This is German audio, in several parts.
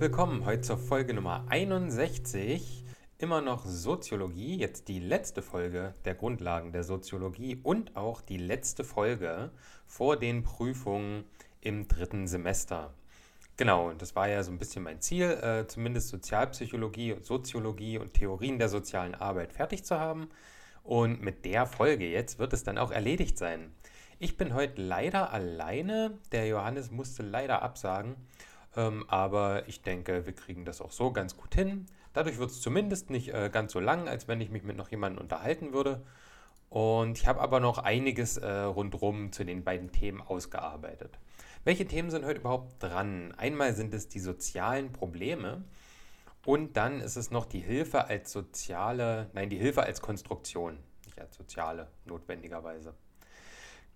Willkommen heute zur Folge Nummer 61. Immer noch Soziologie, jetzt die letzte Folge der Grundlagen der Soziologie und auch die letzte Folge vor den Prüfungen im dritten Semester. Genau, das war ja so ein bisschen mein Ziel, äh, zumindest Sozialpsychologie, Soziologie und Theorien der sozialen Arbeit fertig zu haben. Und mit der Folge jetzt wird es dann auch erledigt sein. Ich bin heute leider alleine. Der Johannes musste leider absagen. Ähm, aber ich denke, wir kriegen das auch so ganz gut hin. Dadurch wird es zumindest nicht äh, ganz so lang, als wenn ich mich mit noch jemandem unterhalten würde. Und ich habe aber noch einiges äh, rundherum zu den beiden Themen ausgearbeitet. Welche Themen sind heute überhaupt dran? Einmal sind es die sozialen Probleme und dann ist es noch die Hilfe als soziale, nein, die Hilfe als Konstruktion, nicht als soziale notwendigerweise.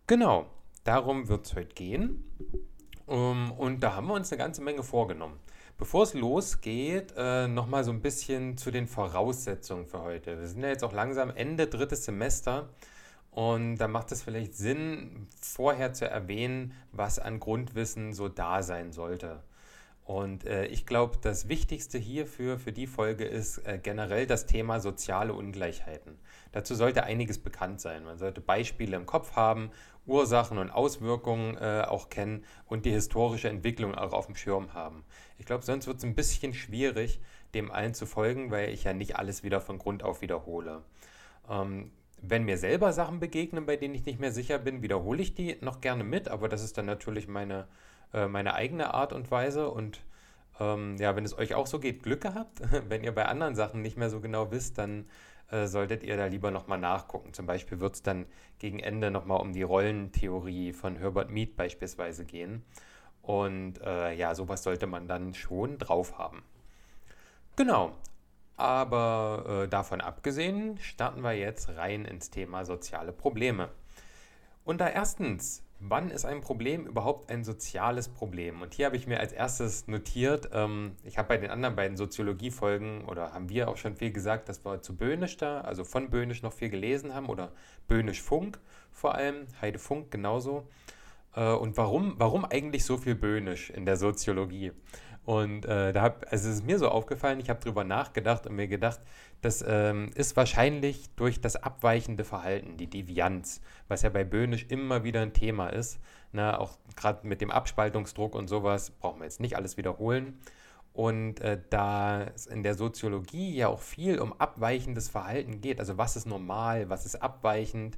Genau, darum wird es heute gehen. Ähm, und da haben wir uns eine ganze Menge vorgenommen. Bevor es losgeht, äh, nochmal so ein bisschen zu den Voraussetzungen für heute. Wir sind ja jetzt auch langsam Ende drittes Semester und da macht es vielleicht Sinn, vorher zu erwähnen, was an Grundwissen so da sein sollte. Und äh, ich glaube, das Wichtigste hierfür, für die Folge ist äh, generell das Thema soziale Ungleichheiten. Dazu sollte einiges bekannt sein. Man sollte Beispiele im Kopf haben, Ursachen und Auswirkungen äh, auch kennen und die historische Entwicklung auch auf dem Schirm haben. Ich glaube, sonst wird es ein bisschen schwierig, dem allen zu folgen, weil ich ja nicht alles wieder von Grund auf wiederhole. Ähm, wenn mir selber Sachen begegnen, bei denen ich nicht mehr sicher bin, wiederhole ich die noch gerne mit, aber das ist dann natürlich meine äh, meine eigene Art und Weise. Und ähm, ja, wenn es euch auch so geht, Glück gehabt. wenn ihr bei anderen Sachen nicht mehr so genau wisst, dann äh, solltet ihr da lieber nochmal nachgucken. Zum Beispiel wird es dann gegen Ende nochmal um die Rollentheorie von Herbert Mead beispielsweise gehen. Und äh, ja, sowas sollte man dann schon drauf haben. Genau. Aber äh, davon abgesehen, starten wir jetzt rein ins Thema soziale Probleme. Und da erstens wann ist ein Problem überhaupt ein soziales Problem? Und hier habe ich mir als erstes notiert, ähm, ich habe bei den anderen beiden Soziologie-Folgen oder haben wir auch schon viel gesagt, dass wir zu Böhnisch da, also von Böhnisch noch viel gelesen haben oder Böhnisch Funk vor allem, Heide Funk genauso. Äh, und warum, warum eigentlich so viel Böhnisch in der Soziologie? Und äh, da hab, also es ist mir so aufgefallen, ich habe darüber nachgedacht und mir gedacht, das ähm, ist wahrscheinlich durch das abweichende Verhalten, die Devianz, was ja bei Böhnisch immer wieder ein Thema ist. Na, auch gerade mit dem Abspaltungsdruck und sowas, brauchen wir jetzt nicht alles wiederholen. Und äh, da es in der Soziologie ja auch viel um abweichendes Verhalten geht, also was ist normal, was ist abweichend,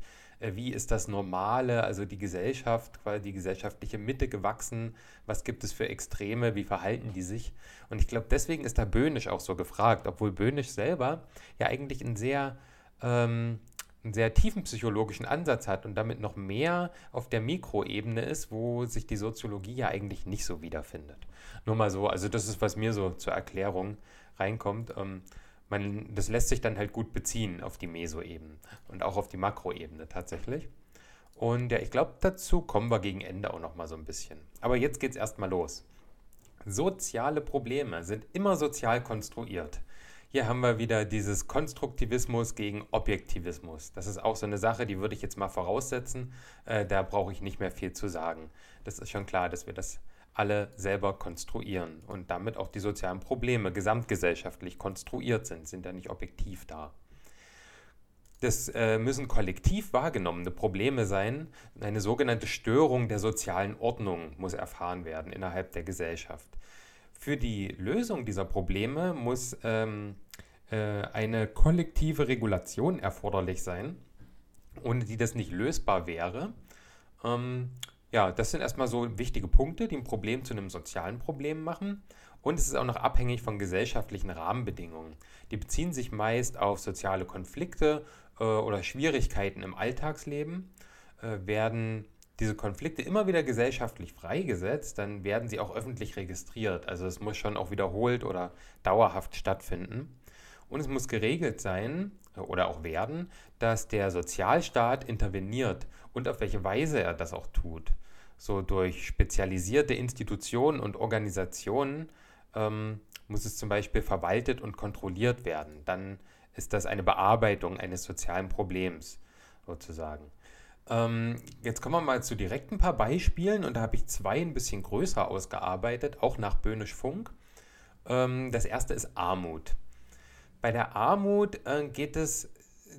wie ist das Normale, also die Gesellschaft, quasi die gesellschaftliche Mitte gewachsen, was gibt es für Extreme, wie verhalten die sich. Und ich glaube, deswegen ist da Böhnisch auch so gefragt, obwohl Böhnisch selber ja eigentlich einen sehr, ähm, einen sehr tiefen psychologischen Ansatz hat und damit noch mehr auf der Mikroebene ist, wo sich die Soziologie ja eigentlich nicht so wiederfindet. Nur mal so, also das ist, was mir so zur Erklärung reinkommt. Ähm, man, das lässt sich dann halt gut beziehen auf die Mesoebene und auch auf die Makroebene tatsächlich. Und ja, ich glaube, dazu kommen wir gegen Ende auch noch mal so ein bisschen. Aber jetzt geht es erstmal los. Soziale Probleme sind immer sozial konstruiert. Hier haben wir wieder dieses Konstruktivismus gegen Objektivismus. Das ist auch so eine Sache, die würde ich jetzt mal voraussetzen. Äh, da brauche ich nicht mehr viel zu sagen. Das ist schon klar, dass wir das alle selber konstruieren und damit auch die sozialen Probleme gesamtgesellschaftlich konstruiert sind, sind ja nicht objektiv da. Das äh, müssen kollektiv wahrgenommene Probleme sein. Eine sogenannte Störung der sozialen Ordnung muss erfahren werden innerhalb der Gesellschaft. Für die Lösung dieser Probleme muss ähm, äh, eine kollektive Regulation erforderlich sein, ohne die das nicht lösbar wäre. Ähm, ja, das sind erstmal so wichtige Punkte, die ein Problem zu einem sozialen Problem machen. Und es ist auch noch abhängig von gesellschaftlichen Rahmenbedingungen. Die beziehen sich meist auf soziale Konflikte äh, oder Schwierigkeiten im Alltagsleben. Äh, werden diese Konflikte immer wieder gesellschaftlich freigesetzt, dann werden sie auch öffentlich registriert. Also es muss schon auch wiederholt oder dauerhaft stattfinden. Und es muss geregelt sein äh, oder auch werden, dass der Sozialstaat interveniert und auf welche Weise er das auch tut so durch spezialisierte Institutionen und Organisationen ähm, muss es zum Beispiel verwaltet und kontrolliert werden. Dann ist das eine Bearbeitung eines sozialen Problems sozusagen. Ähm, jetzt kommen wir mal zu direkt ein paar Beispielen und da habe ich zwei ein bisschen größer ausgearbeitet, auch nach Böhnisch Funk. Ähm, das erste ist Armut. Bei der Armut äh, geht es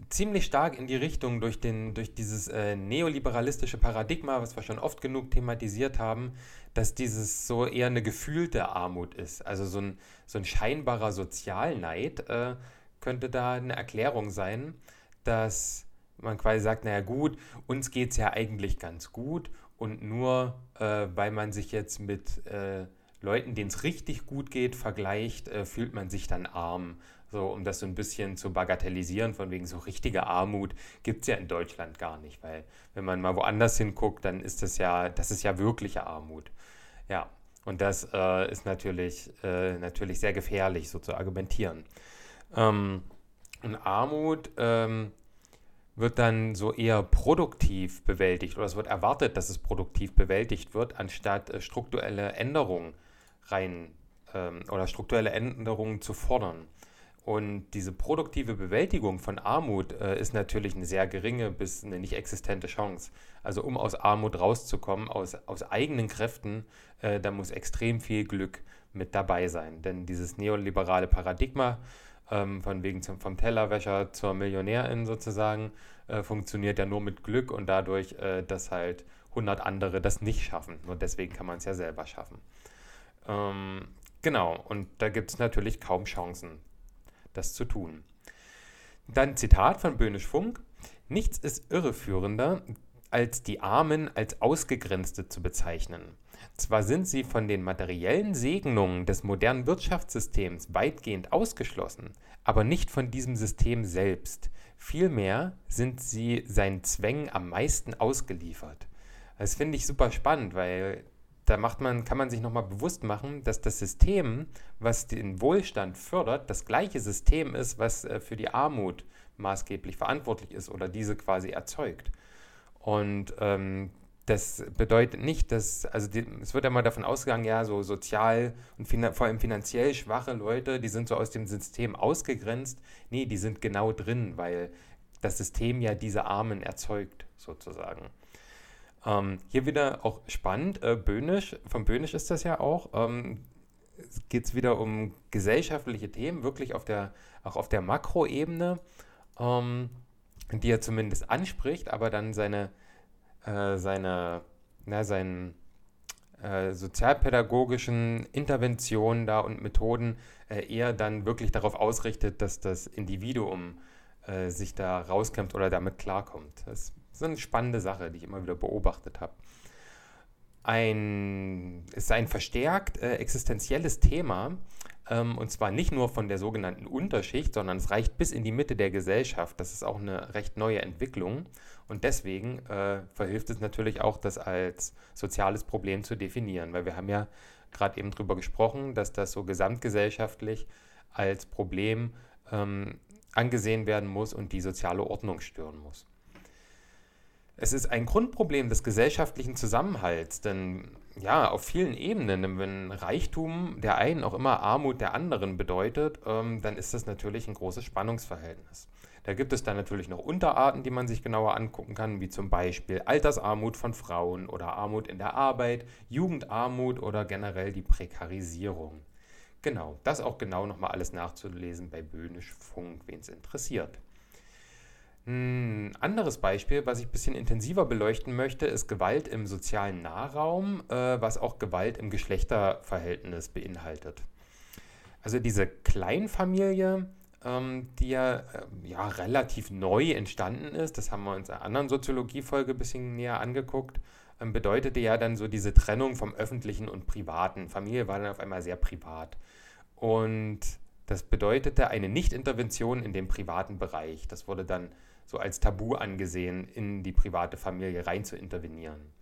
ziemlich stark in die Richtung durch, den, durch dieses äh, neoliberalistische Paradigma, was wir schon oft genug thematisiert haben, dass dieses so eher eine gefühlte Armut ist. Also so ein, so ein scheinbarer Sozialneid äh, könnte da eine Erklärung sein, dass man quasi sagt, naja gut, uns geht es ja eigentlich ganz gut und nur äh, weil man sich jetzt mit äh, Leuten, denen es richtig gut geht, vergleicht, äh, fühlt man sich dann arm. So, um das so ein bisschen zu bagatellisieren, von wegen so richtige Armut gibt es ja in Deutschland gar nicht, weil wenn man mal woanders hinguckt, dann ist das ja, das ist ja wirkliche Armut. Ja, und das äh, ist natürlich, äh, natürlich sehr gefährlich, so zu argumentieren. Ähm, und Armut ähm, wird dann so eher produktiv bewältigt oder es wird erwartet, dass es produktiv bewältigt wird, anstatt äh, strukturelle Änderungen rein ähm, oder strukturelle Änderungen zu fordern. Und diese produktive Bewältigung von Armut äh, ist natürlich eine sehr geringe bis eine nicht existente Chance. Also um aus Armut rauszukommen, aus, aus eigenen Kräften, äh, da muss extrem viel Glück mit dabei sein. Denn dieses neoliberale Paradigma, ähm, von wegen zum, vom Tellerwäscher zur Millionärin sozusagen, äh, funktioniert ja nur mit Glück und dadurch, äh, dass halt 100 andere das nicht schaffen. Nur deswegen kann man es ja selber schaffen. Ähm, genau, und da gibt es natürlich kaum Chancen das zu tun. Dann Zitat von Böhnisch Funk. Nichts ist irreführender, als die Armen als Ausgegrenzte zu bezeichnen. Zwar sind sie von den materiellen Segnungen des modernen Wirtschaftssystems weitgehend ausgeschlossen, aber nicht von diesem System selbst. Vielmehr sind sie seinen Zwängen am meisten ausgeliefert. Das finde ich super spannend, weil da macht man, kann man sich nochmal bewusst machen, dass das System, was den Wohlstand fördert, das gleiche System ist, was äh, für die Armut maßgeblich verantwortlich ist oder diese quasi erzeugt. Und ähm, das bedeutet nicht, dass, also die, es wird ja mal davon ausgegangen, ja, so sozial und vor allem finanziell schwache Leute, die sind so aus dem System ausgegrenzt. Nee, die sind genau drin, weil das System ja diese Armen erzeugt, sozusagen. Ähm, hier wieder auch spannend, äh, Böhnisch, von Böhnisch ist das ja auch. Ähm, geht es wieder um gesellschaftliche Themen, wirklich auf der, auch auf der Makroebene, ähm, die er zumindest anspricht, aber dann seine, äh, seine, na, seinen äh, sozialpädagogischen Interventionen da und Methoden äh, eher dann wirklich darauf ausrichtet, dass das Individuum äh, sich da rauskämpft oder damit klarkommt. Das das ist eine spannende Sache, die ich immer wieder beobachtet habe. Ein, es ist ein verstärkt äh, existenzielles Thema, ähm, und zwar nicht nur von der sogenannten Unterschicht, sondern es reicht bis in die Mitte der Gesellschaft. Das ist auch eine recht neue Entwicklung. Und deswegen äh, verhilft es natürlich auch, das als soziales Problem zu definieren, weil wir haben ja gerade eben darüber gesprochen, dass das so gesamtgesellschaftlich als Problem ähm, angesehen werden muss und die soziale Ordnung stören muss. Es ist ein Grundproblem des gesellschaftlichen Zusammenhalts, denn ja, auf vielen Ebenen, wenn Reichtum der einen auch immer Armut der anderen bedeutet, ähm, dann ist das natürlich ein großes Spannungsverhältnis. Da gibt es dann natürlich noch Unterarten, die man sich genauer angucken kann, wie zum Beispiel Altersarmut von Frauen oder Armut in der Arbeit, Jugendarmut oder generell die Prekarisierung. Genau, das auch genau nochmal alles nachzulesen bei Böhnisch Funk, wen es interessiert. Ein anderes Beispiel, was ich ein bisschen intensiver beleuchten möchte, ist Gewalt im sozialen Nahraum, äh, was auch Gewalt im Geschlechterverhältnis beinhaltet. Also diese Kleinfamilie, ähm, die ja, äh, ja relativ neu entstanden ist, das haben wir uns in einer anderen Soziologiefolge ein bisschen näher angeguckt, ähm, bedeutete ja dann so diese Trennung vom öffentlichen und privaten. Familie war dann auf einmal sehr privat. Und das bedeutete eine Nichtintervention in den privaten Bereich. Das wurde dann so als Tabu angesehen, in die private Familie rein zu intervenieren.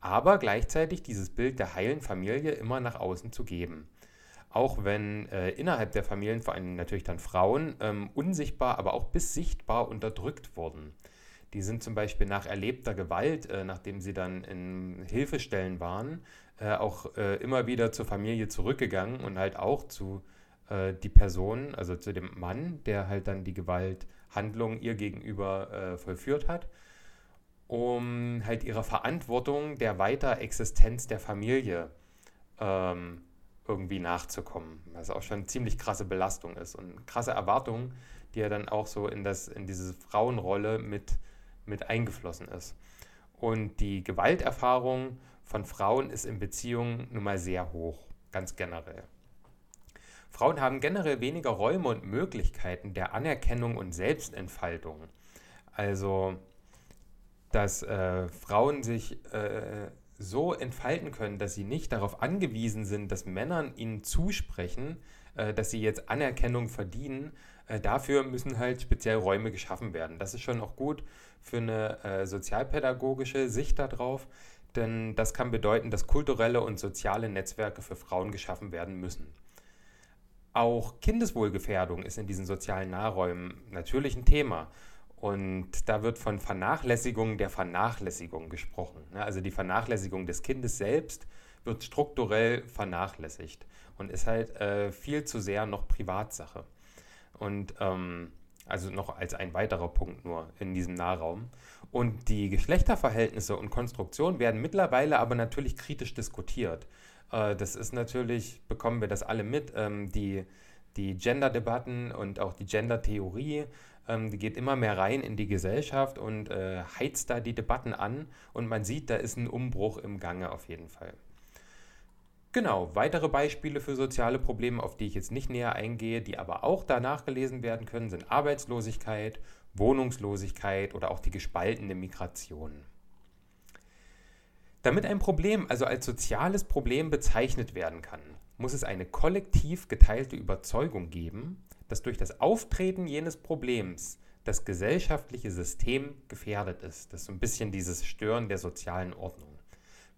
Aber gleichzeitig dieses Bild der heilen Familie immer nach außen zu geben. Auch wenn äh, innerhalb der Familien, vor allem natürlich dann Frauen, ähm, unsichtbar, aber auch bis sichtbar unterdrückt wurden. Die sind zum Beispiel nach erlebter Gewalt, äh, nachdem sie dann in Hilfestellen waren, äh, auch äh, immer wieder zur Familie zurückgegangen und halt auch zu äh, die Person, also zu dem Mann, der halt dann die Gewalthandlung ihr gegenüber äh, vollführt hat, um halt ihrer Verantwortung der Weiterexistenz der Familie ähm, irgendwie nachzukommen, was auch schon eine ziemlich krasse Belastung ist und krasse Erwartungen, die ja dann auch so in, das, in diese Frauenrolle mit, mit eingeflossen ist. Und die Gewalterfahrung von Frauen ist in Beziehungen nun mal sehr hoch, ganz generell. Frauen haben generell weniger Räume und Möglichkeiten der Anerkennung und Selbstentfaltung. Also, dass äh, Frauen sich äh, so entfalten können, dass sie nicht darauf angewiesen sind, dass Männern ihnen zusprechen, äh, dass sie jetzt Anerkennung verdienen. Äh, dafür müssen halt speziell Räume geschaffen werden. Das ist schon auch gut für eine äh, sozialpädagogische Sicht darauf, denn das kann bedeuten, dass kulturelle und soziale Netzwerke für Frauen geschaffen werden müssen. Auch Kindeswohlgefährdung ist in diesen sozialen Nahräumen natürlich ein Thema. Und da wird von Vernachlässigung der Vernachlässigung gesprochen. Ne? Also die Vernachlässigung des Kindes selbst wird strukturell vernachlässigt und ist halt äh, viel zu sehr noch Privatsache. Und ähm, also noch als ein weiterer Punkt nur in diesem Nahraum. Und die Geschlechterverhältnisse und Konstruktion werden mittlerweile aber natürlich kritisch diskutiert. Äh, das ist natürlich, bekommen wir das alle mit, ähm, die, die Gender-Debatten und auch die Gender-Theorie, ähm, die geht immer mehr rein in die Gesellschaft und äh, heizt da die Debatten an und man sieht, da ist ein Umbruch im Gange auf jeden Fall. Genau, weitere Beispiele für soziale Probleme, auf die ich jetzt nicht näher eingehe, die aber auch danach gelesen werden können, sind Arbeitslosigkeit, Wohnungslosigkeit oder auch die gespaltene Migration. Damit ein Problem also als soziales Problem bezeichnet werden kann, muss es eine kollektiv geteilte Überzeugung geben, dass durch das Auftreten jenes Problems das gesellschaftliche System gefährdet ist. Das ist so ein bisschen dieses Stören der sozialen Ordnung.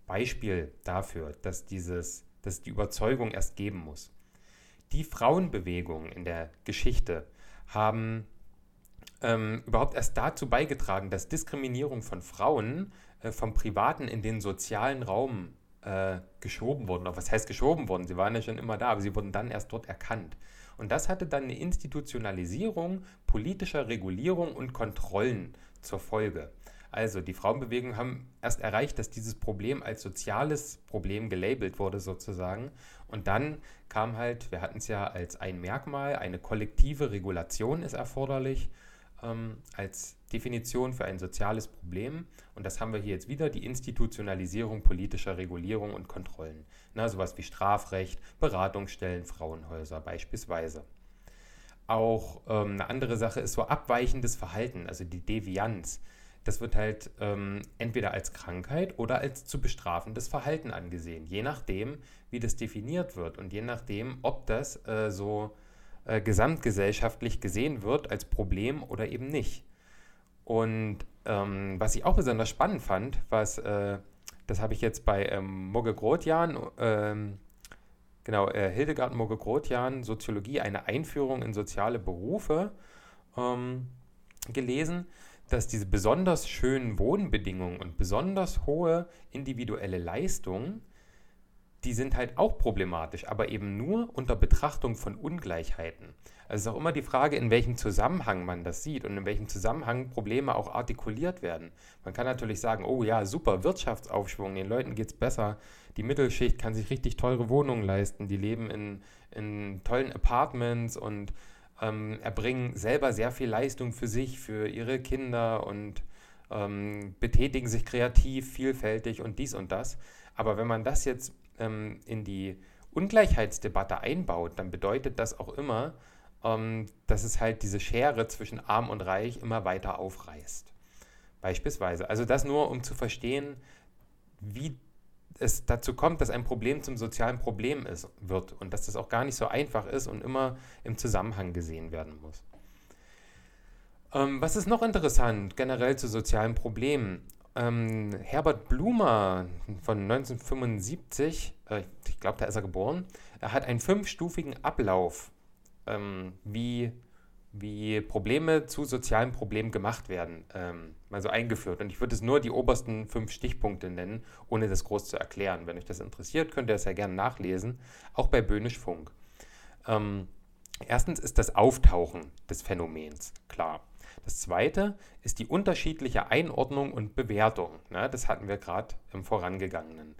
Beispiel dafür, dass, dieses, dass die Überzeugung erst geben muss. Die Frauenbewegungen in der Geschichte haben ähm, überhaupt erst dazu beigetragen, dass Diskriminierung von Frauen vom privaten in den sozialen Raum äh, geschoben wurden. was heißt geschoben wurden? Sie waren ja schon immer da, aber sie wurden dann erst dort erkannt. Und das hatte dann eine Institutionalisierung politischer Regulierung und Kontrollen zur Folge. Also die Frauenbewegungen haben erst erreicht, dass dieses Problem als soziales Problem gelabelt wurde sozusagen. Und dann kam halt, wir hatten es ja als ein Merkmal, eine kollektive Regulation ist erforderlich ähm, als Definition für ein soziales Problem. Und das haben wir hier jetzt wieder, die Institutionalisierung politischer Regulierung und Kontrollen. Na, sowas wie Strafrecht, Beratungsstellen, Frauenhäuser beispielsweise. Auch ähm, eine andere Sache ist so abweichendes Verhalten, also die Devianz. Das wird halt ähm, entweder als Krankheit oder als zu bestrafendes Verhalten angesehen, je nachdem, wie das definiert wird und je nachdem, ob das äh, so äh, gesamtgesellschaftlich gesehen wird als Problem oder eben nicht. Und ähm, was ich auch besonders spannend fand, was, äh, das habe ich jetzt bei ähm, Mogge Grotjan, ähm, genau, äh, Hildegard Mogge Grotjan, Soziologie, eine Einführung in soziale Berufe ähm, gelesen, dass diese besonders schönen Wohnbedingungen und besonders hohe individuelle Leistungen die sind halt auch problematisch, aber eben nur unter Betrachtung von Ungleichheiten. Also es ist auch immer die Frage, in welchem Zusammenhang man das sieht und in welchem Zusammenhang Probleme auch artikuliert werden. Man kann natürlich sagen, oh ja, super, Wirtschaftsaufschwung, den Leuten geht es besser, die Mittelschicht kann sich richtig teure Wohnungen leisten, die leben in, in tollen Apartments und ähm, erbringen selber sehr viel Leistung für sich, für ihre Kinder und ähm, betätigen sich kreativ, vielfältig und dies und das. Aber wenn man das jetzt ähm, in die Ungleichheitsdebatte einbaut, dann bedeutet das auch immer, ähm, dass es halt diese Schere zwischen arm und reich immer weiter aufreißt. Beispielsweise. Also das nur, um zu verstehen, wie es dazu kommt, dass ein Problem zum sozialen Problem ist, wird und dass das auch gar nicht so einfach ist und immer im Zusammenhang gesehen werden muss. Ähm, was ist noch interessant generell zu sozialen Problemen? Ähm, Herbert Blumer von 1975, äh, ich glaube, da ist er geboren, er hat einen fünfstufigen Ablauf, ähm, wie, wie Probleme zu sozialen Problemen gemacht werden, ähm, mal so eingeführt. Und ich würde es nur die obersten fünf Stichpunkte nennen, ohne das groß zu erklären. Wenn euch das interessiert, könnt ihr das ja gerne nachlesen, auch bei Böhnisch Funk. Ähm, erstens ist das Auftauchen des Phänomens, klar. Das zweite ist die unterschiedliche Einordnung und Bewertung. Ne? Das hatten wir gerade im Vorangegangenen.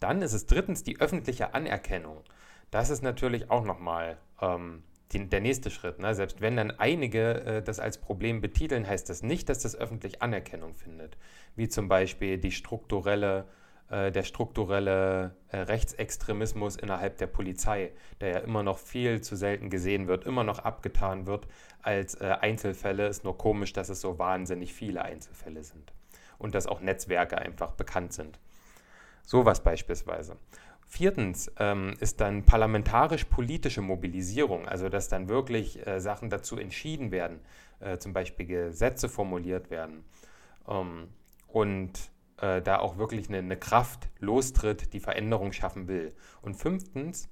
Dann ist es drittens die öffentliche Anerkennung. Das ist natürlich auch nochmal ähm, die, der nächste Schritt. Ne? Selbst wenn dann einige äh, das als Problem betiteln, heißt das nicht, dass das öffentlich Anerkennung findet. Wie zum Beispiel die strukturelle, der strukturelle äh, Rechtsextremismus innerhalb der Polizei, der ja immer noch viel zu selten gesehen wird, immer noch abgetan wird als äh, Einzelfälle. Ist nur komisch, dass es so wahnsinnig viele Einzelfälle sind und dass auch Netzwerke einfach bekannt sind. Sowas beispielsweise. Viertens ähm, ist dann parlamentarisch-politische Mobilisierung, also dass dann wirklich äh, Sachen dazu entschieden werden, äh, zum Beispiel Gesetze formuliert werden ähm, und äh, da auch wirklich eine, eine, Kraft lostritt, die Veränderung schaffen will. Und fünftens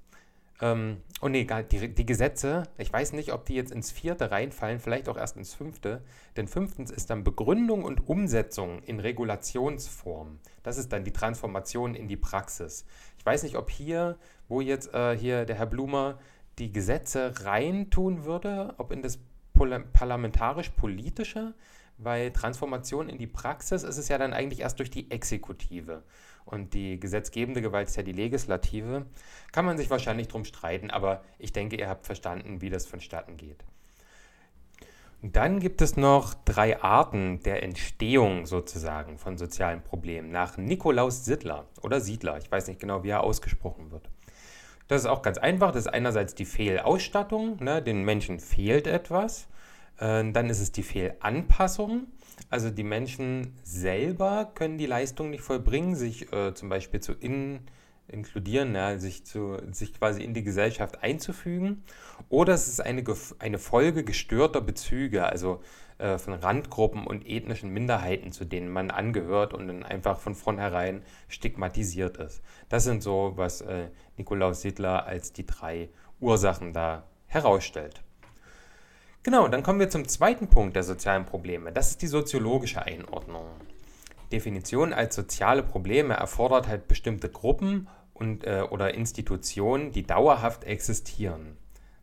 ähm, oh nee, die, die Gesetze, ich weiß nicht, ob die jetzt ins vierte reinfallen, vielleicht auch erst ins fünfte. Denn fünftens ist dann Begründung und Umsetzung in Regulationsform. Das ist dann die Transformation in die Praxis. Ich weiß nicht, ob hier, wo jetzt äh, hier der Herr Blumer die Gesetze reintun würde, ob in das parlamentarisch-politische, weil Transformation in die Praxis ist es ja dann eigentlich erst durch die Exekutive und die gesetzgebende Gewalt ist ja die Legislative, kann man sich wahrscheinlich drum streiten, aber ich denke, ihr habt verstanden, wie das vonstatten geht. Dann gibt es noch drei Arten der Entstehung sozusagen von sozialen Problemen nach Nikolaus Sittler oder Siedler. Ich weiß nicht genau, wie er ausgesprochen wird. Das ist auch ganz einfach. Das ist einerseits die Fehlausstattung, ne? den Menschen fehlt etwas. Äh, dann ist es die Fehlanpassung. Also die Menschen selber können die Leistung nicht vollbringen, sich äh, zum Beispiel zu in, inkludieren, ja, sich, zu, sich quasi in die Gesellschaft einzufügen. Oder es ist eine, eine Folge gestörter Bezüge, also äh, von Randgruppen und ethnischen Minderheiten, zu denen man angehört und dann einfach von vornherein stigmatisiert ist. Das sind so, was äh, Nikolaus Siedler als die drei Ursachen da herausstellt. Genau, dann kommen wir zum zweiten Punkt der sozialen Probleme. Das ist die soziologische Einordnung. Definition als soziale Probleme erfordert halt bestimmte Gruppen und, äh, oder Institutionen, die dauerhaft existieren.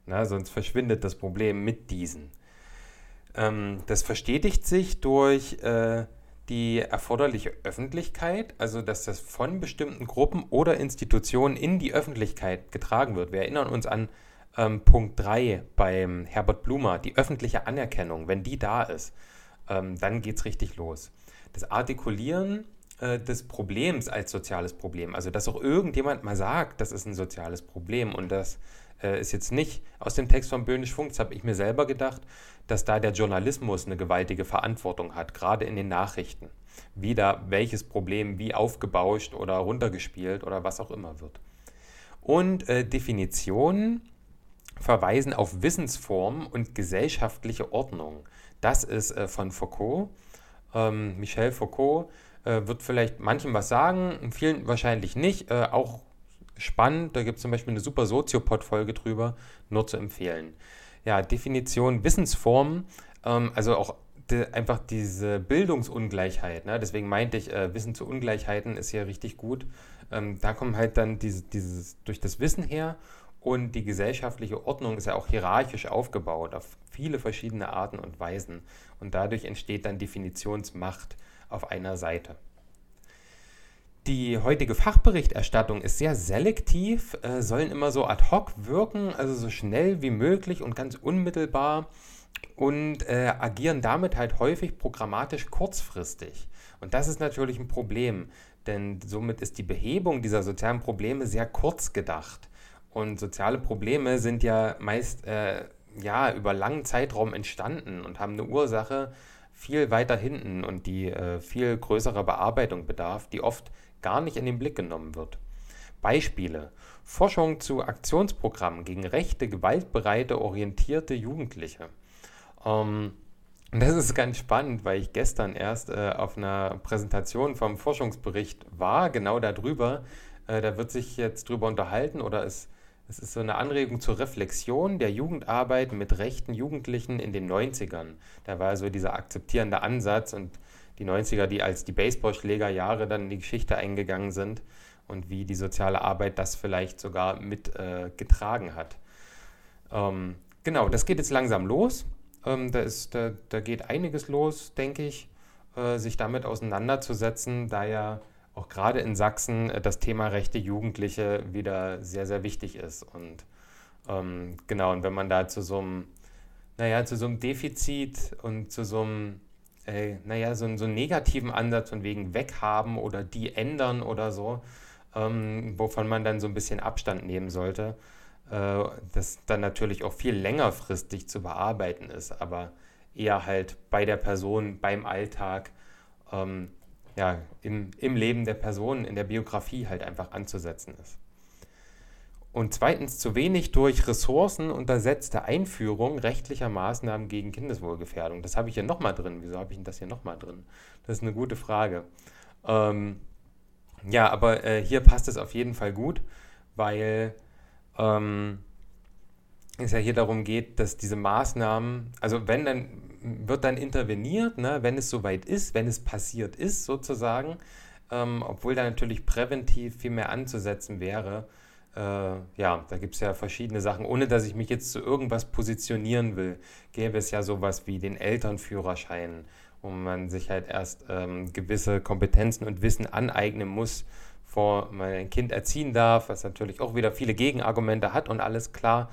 Na, sonst verschwindet das Problem mit diesen. Ähm, das verstetigt sich durch äh, die erforderliche Öffentlichkeit, also dass das von bestimmten Gruppen oder Institutionen in die Öffentlichkeit getragen wird. Wir erinnern uns an ähm, Punkt 3 beim Herbert Blumer, die öffentliche Anerkennung, wenn die da ist, ähm, dann geht es richtig los. Das Artikulieren äh, des Problems als soziales Problem, also dass auch irgendjemand mal sagt, das ist ein soziales Problem und das äh, ist jetzt nicht aus dem Text von Böhnisch Funk, das habe ich mir selber gedacht, dass da der Journalismus eine gewaltige Verantwortung hat, gerade in den Nachrichten. Wie da welches Problem wie aufgebauscht oder runtergespielt oder was auch immer wird. Und äh, Definitionen verweisen auf Wissensform und gesellschaftliche Ordnung. Das ist äh, von Foucault. Ähm, Michel Foucault äh, wird vielleicht manchen was sagen, vielen wahrscheinlich nicht. Äh, auch spannend, da gibt es zum Beispiel eine super Soziopod-Folge drüber, nur zu empfehlen. Ja, Definition Wissensform, ähm, also auch die, einfach diese Bildungsungleichheit. Ne? Deswegen meinte ich, äh, Wissen zu Ungleichheiten ist ja richtig gut. Ähm, da kommt halt dann diese, dieses durch das Wissen her und die gesellschaftliche Ordnung ist ja auch hierarchisch aufgebaut auf viele verschiedene Arten und Weisen. Und dadurch entsteht dann Definitionsmacht auf einer Seite. Die heutige Fachberichterstattung ist sehr selektiv, äh, sollen immer so ad hoc wirken, also so schnell wie möglich und ganz unmittelbar und äh, agieren damit halt häufig programmatisch kurzfristig. Und das ist natürlich ein Problem, denn somit ist die Behebung dieser sozialen Probleme sehr kurz gedacht. Und soziale Probleme sind ja meist äh, ja, über langen Zeitraum entstanden und haben eine Ursache viel weiter hinten und die äh, viel größerer Bearbeitung bedarf, die oft gar nicht in den Blick genommen wird. Beispiele. Forschung zu Aktionsprogrammen gegen rechte, gewaltbereite, orientierte Jugendliche. Ähm, das ist ganz spannend, weil ich gestern erst äh, auf einer Präsentation vom Forschungsbericht war, genau darüber. Äh, da wird sich jetzt drüber unterhalten oder ist es ist so eine Anregung zur Reflexion der Jugendarbeit mit rechten Jugendlichen in den 90ern. Da war so dieser akzeptierende Ansatz und die 90er, die als die Baseballschlägerjahre dann in die Geschichte eingegangen sind und wie die soziale Arbeit das vielleicht sogar mit äh, hat. Ähm, genau, das geht jetzt langsam los. Ähm, da, ist, da, da geht einiges los, denke ich, äh, sich damit auseinanderzusetzen, da ja auch gerade in Sachsen äh, das Thema rechte Jugendliche wieder sehr, sehr wichtig ist. Und ähm, genau, und wenn man da zu so einem, naja, zu so einem Defizit und zu so einem, äh, naja, so, so einen negativen Ansatz von wegen weghaben oder die ändern oder so, ähm, wovon man dann so ein bisschen Abstand nehmen sollte, äh, das dann natürlich auch viel längerfristig zu bearbeiten ist, aber eher halt bei der Person, beim Alltag, ähm, ja, im, im Leben der Person, in der Biografie halt einfach anzusetzen ist. Und zweitens zu wenig durch Ressourcen untersetzte Einführung rechtlicher Maßnahmen gegen Kindeswohlgefährdung. Das habe ich hier nochmal drin. Wieso habe ich denn das hier nochmal drin? Das ist eine gute Frage. Ähm, ja, aber äh, hier passt es auf jeden Fall gut, weil ähm, es ja hier darum geht, dass diese Maßnahmen, also wenn dann wird dann interveniert, ne, wenn es soweit ist, wenn es passiert ist sozusagen, ähm, obwohl da natürlich präventiv viel mehr anzusetzen wäre. Äh, ja, da gibt es ja verschiedene Sachen. Ohne dass ich mich jetzt zu irgendwas positionieren will, gäbe es ja sowas wie den Elternführerschein, wo man sich halt erst ähm, gewisse Kompetenzen und Wissen aneignen muss, bevor man ein Kind erziehen darf, was natürlich auch wieder viele Gegenargumente hat und alles klar.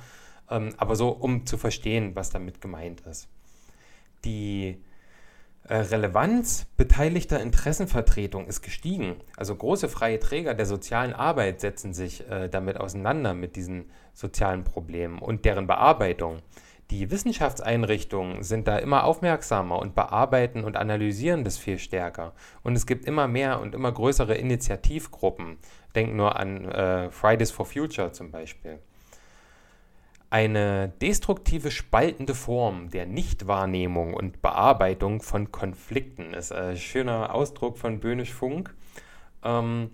Ähm, aber so, um zu verstehen, was damit gemeint ist die äh, Relevanz beteiligter Interessenvertretung ist gestiegen. Also große freie Träger der sozialen Arbeit setzen sich äh, damit auseinander mit diesen sozialen Problemen und deren Bearbeitung. Die Wissenschaftseinrichtungen sind da immer aufmerksamer und bearbeiten und analysieren das viel stärker. Und es gibt immer mehr und immer größere Initiativgruppen. Denkt nur an äh, Fridays for Future zum Beispiel. Eine destruktive, spaltende Form der Nichtwahrnehmung und Bearbeitung von Konflikten ist ein schöner Ausdruck von Böhnisch Funk. Ähm,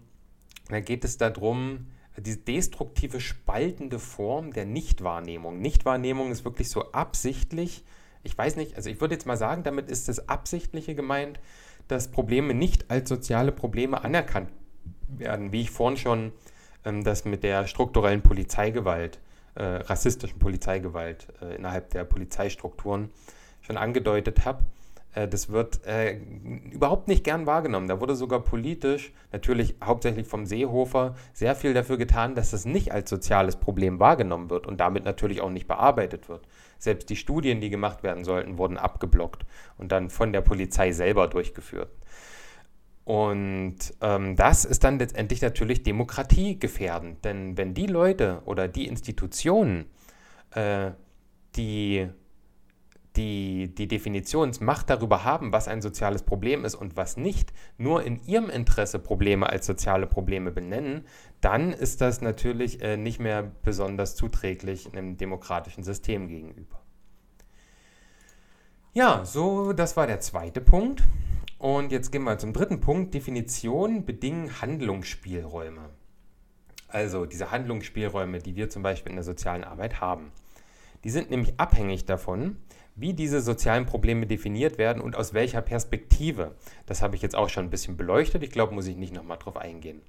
da geht es darum, diese destruktive, spaltende Form der Nichtwahrnehmung. Nichtwahrnehmung ist wirklich so absichtlich. Ich weiß nicht, also ich würde jetzt mal sagen, damit ist das Absichtliche gemeint, dass Probleme nicht als soziale Probleme anerkannt werden, wie ich vorhin schon ähm, das mit der strukturellen Polizeigewalt äh, rassistischen Polizeigewalt äh, innerhalb der Polizeistrukturen schon angedeutet habe. Äh, das wird äh, überhaupt nicht gern wahrgenommen. Da wurde sogar politisch, natürlich hauptsächlich vom Seehofer, sehr viel dafür getan, dass das nicht als soziales Problem wahrgenommen wird und damit natürlich auch nicht bearbeitet wird. Selbst die Studien, die gemacht werden sollten, wurden abgeblockt und dann von der Polizei selber durchgeführt. Und ähm, das ist dann letztendlich natürlich demokratiegefährdend, denn wenn die Leute oder die Institutionen, äh, die, die die Definitionsmacht darüber haben, was ein soziales Problem ist und was nicht, nur in ihrem Interesse Probleme als soziale Probleme benennen, dann ist das natürlich äh, nicht mehr besonders zuträglich einem demokratischen System gegenüber. Ja, so, das war der zweite Punkt. Und jetzt gehen wir zum dritten Punkt. Definition bedingen Handlungsspielräume. Also diese Handlungsspielräume, die wir zum Beispiel in der sozialen Arbeit haben. Die sind nämlich abhängig davon, wie diese sozialen Probleme definiert werden und aus welcher Perspektive. Das habe ich jetzt auch schon ein bisschen beleuchtet. Ich glaube, muss ich nicht nochmal drauf eingehen.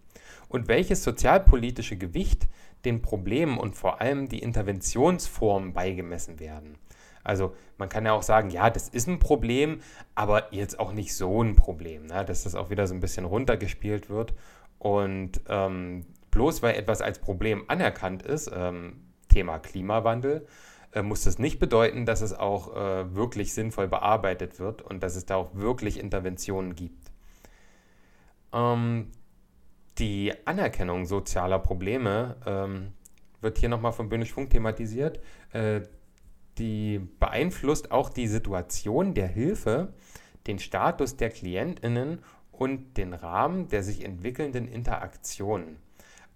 Und welches sozialpolitische Gewicht den Problemen und vor allem die Interventionsformen beigemessen werden. Also man kann ja auch sagen, ja, das ist ein Problem, aber jetzt auch nicht so ein Problem, ne? dass das auch wieder so ein bisschen runtergespielt wird. Und ähm, bloß weil etwas als Problem anerkannt ist, ähm, Thema Klimawandel, äh, muss das nicht bedeuten, dass es auch äh, wirklich sinnvoll bearbeitet wird und dass es da auch wirklich Interventionen gibt. Ähm, die Anerkennung sozialer Probleme ähm, wird hier nochmal von Böhnisch Funk thematisiert. Äh, die beeinflusst auch die Situation der Hilfe, den Status der Klientinnen und den Rahmen der sich entwickelnden Interaktionen.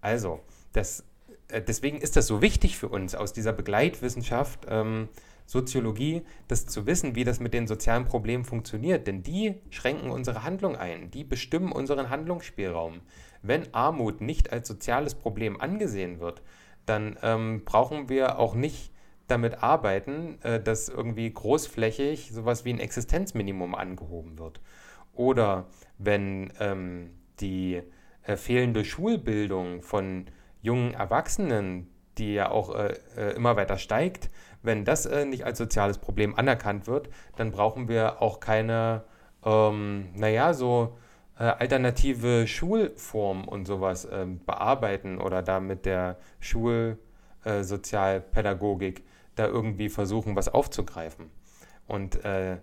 Also, das, äh, deswegen ist das so wichtig für uns aus dieser Begleitwissenschaft ähm, Soziologie, das zu wissen, wie das mit den sozialen Problemen funktioniert. Denn die schränken unsere Handlung ein, die bestimmen unseren Handlungsspielraum. Wenn Armut nicht als soziales Problem angesehen wird, dann ähm, brauchen wir auch nicht damit arbeiten, äh, dass irgendwie großflächig sowas wie ein Existenzminimum angehoben wird. Oder wenn ähm, die äh, fehlende Schulbildung von jungen Erwachsenen, die ja auch äh, äh immer weiter steigt, wenn das äh, nicht als soziales Problem anerkannt wird, dann brauchen wir auch keine, ähm, naja, so äh, alternative Schulformen und sowas äh, bearbeiten oder da mit der Schulsozialpädagogik äh, da irgendwie versuchen, was aufzugreifen. Und äh,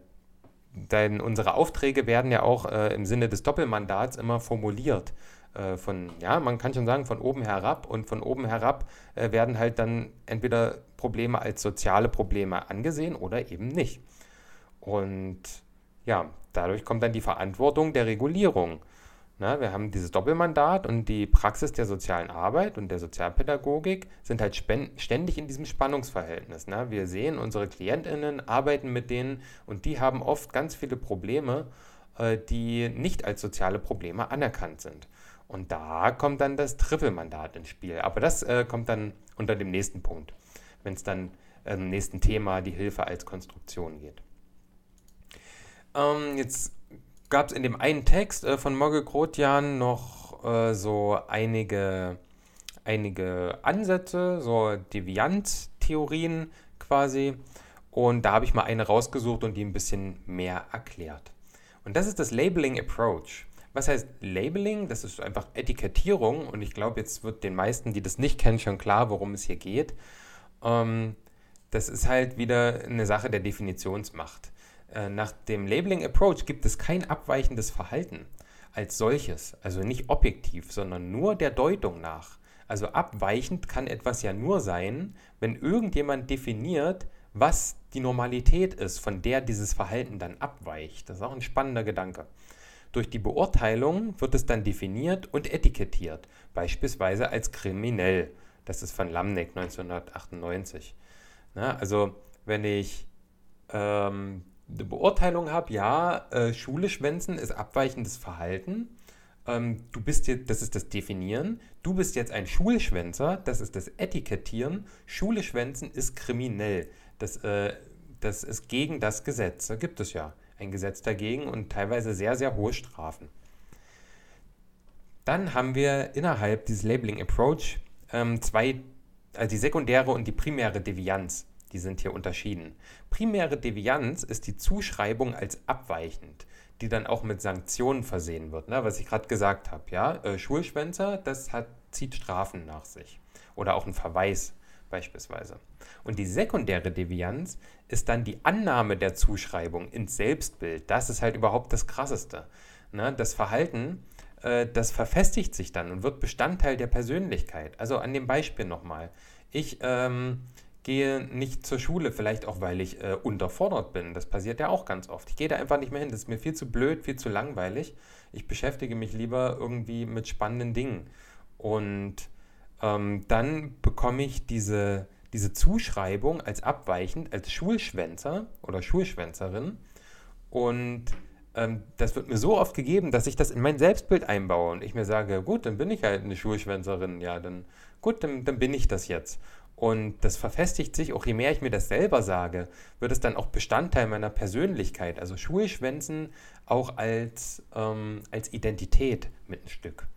denn unsere Aufträge werden ja auch äh, im Sinne des Doppelmandats immer formuliert. Äh, von, ja, man kann schon sagen, von oben herab. Und von oben herab äh, werden halt dann entweder Probleme als soziale Probleme angesehen oder eben nicht. Und ja, dadurch kommt dann die Verantwortung der Regulierung. Na, wir haben dieses Doppelmandat und die Praxis der sozialen Arbeit und der Sozialpädagogik sind halt ständig in diesem Spannungsverhältnis. Na. Wir sehen, unsere KlientInnen arbeiten mit denen und die haben oft ganz viele Probleme, äh, die nicht als soziale Probleme anerkannt sind. Und da kommt dann das Trippelmandat ins Spiel. Aber das äh, kommt dann unter dem nächsten Punkt, wenn es dann im nächsten Thema die Hilfe als Konstruktion geht. Ähm, jetzt gab es in dem einen Text äh, von Mogge Grotjan noch äh, so einige, einige Ansätze, so Deviant-Theorien quasi. Und da habe ich mal eine rausgesucht und die ein bisschen mehr erklärt. Und das ist das Labeling Approach. Was heißt Labeling? Das ist einfach Etikettierung und ich glaube, jetzt wird den meisten, die das nicht kennen, schon klar, worum es hier geht. Ähm, das ist halt wieder eine Sache der Definitionsmacht. Äh, nach dem Labeling Approach gibt es kein abweichendes Verhalten als solches, also nicht objektiv, sondern nur der Deutung nach. Also abweichend kann etwas ja nur sein, wenn irgendjemand definiert, was die Normalität ist, von der dieses Verhalten dann abweicht. Das ist auch ein spannender Gedanke. Durch die Beurteilung wird es dann definiert und etikettiert, beispielsweise als kriminell. Das ist von Lamneck 1998. Na, also wenn ich ähm, eine Beurteilung habe, ja, äh, Schule schwänzen ist abweichendes Verhalten. Ähm, du bist jetzt, das ist das Definieren. Du bist jetzt ein Schulschwänzer, das ist das Etikettieren. Schule schwänzen ist kriminell. Das, äh, das ist gegen das Gesetz. Da gibt es ja ein Gesetz dagegen und teilweise sehr, sehr hohe Strafen. Dann haben wir innerhalb dieses Labeling Approach ähm, zwei, also die sekundäre und die primäre Devianz die sind hier unterschieden. Primäre Devianz ist die Zuschreibung als abweichend, die dann auch mit Sanktionen versehen wird, ne? was ich gerade gesagt habe. Ja? Äh, Schulschwänzer, das hat, zieht Strafen nach sich. Oder auch ein Verweis beispielsweise. Und die sekundäre Devianz ist dann die Annahme der Zuschreibung ins Selbstbild. Das ist halt überhaupt das Krasseste. Ne? Das Verhalten, äh, das verfestigt sich dann und wird Bestandteil der Persönlichkeit. Also an dem Beispiel nochmal. Ich ähm, gehe nicht zur Schule, vielleicht auch, weil ich äh, unterfordert bin. Das passiert ja auch ganz oft. Ich gehe da einfach nicht mehr hin. Das ist mir viel zu blöd, viel zu langweilig. Ich beschäftige mich lieber irgendwie mit spannenden Dingen. Und ähm, dann bekomme ich diese, diese Zuschreibung als abweichend, als Schulschwänzer oder Schulschwänzerin. Und ähm, das wird mir so oft gegeben, dass ich das in mein Selbstbild einbaue und ich mir sage, gut, dann bin ich halt eine Schulschwänzerin. Ja, dann gut, dann, dann bin ich das jetzt. Und das verfestigt sich, auch je mehr ich mir das selber sage, wird es dann auch Bestandteil meiner Persönlichkeit. Also Schulschwänzen auch als, ähm, als Identität mit ein Stück.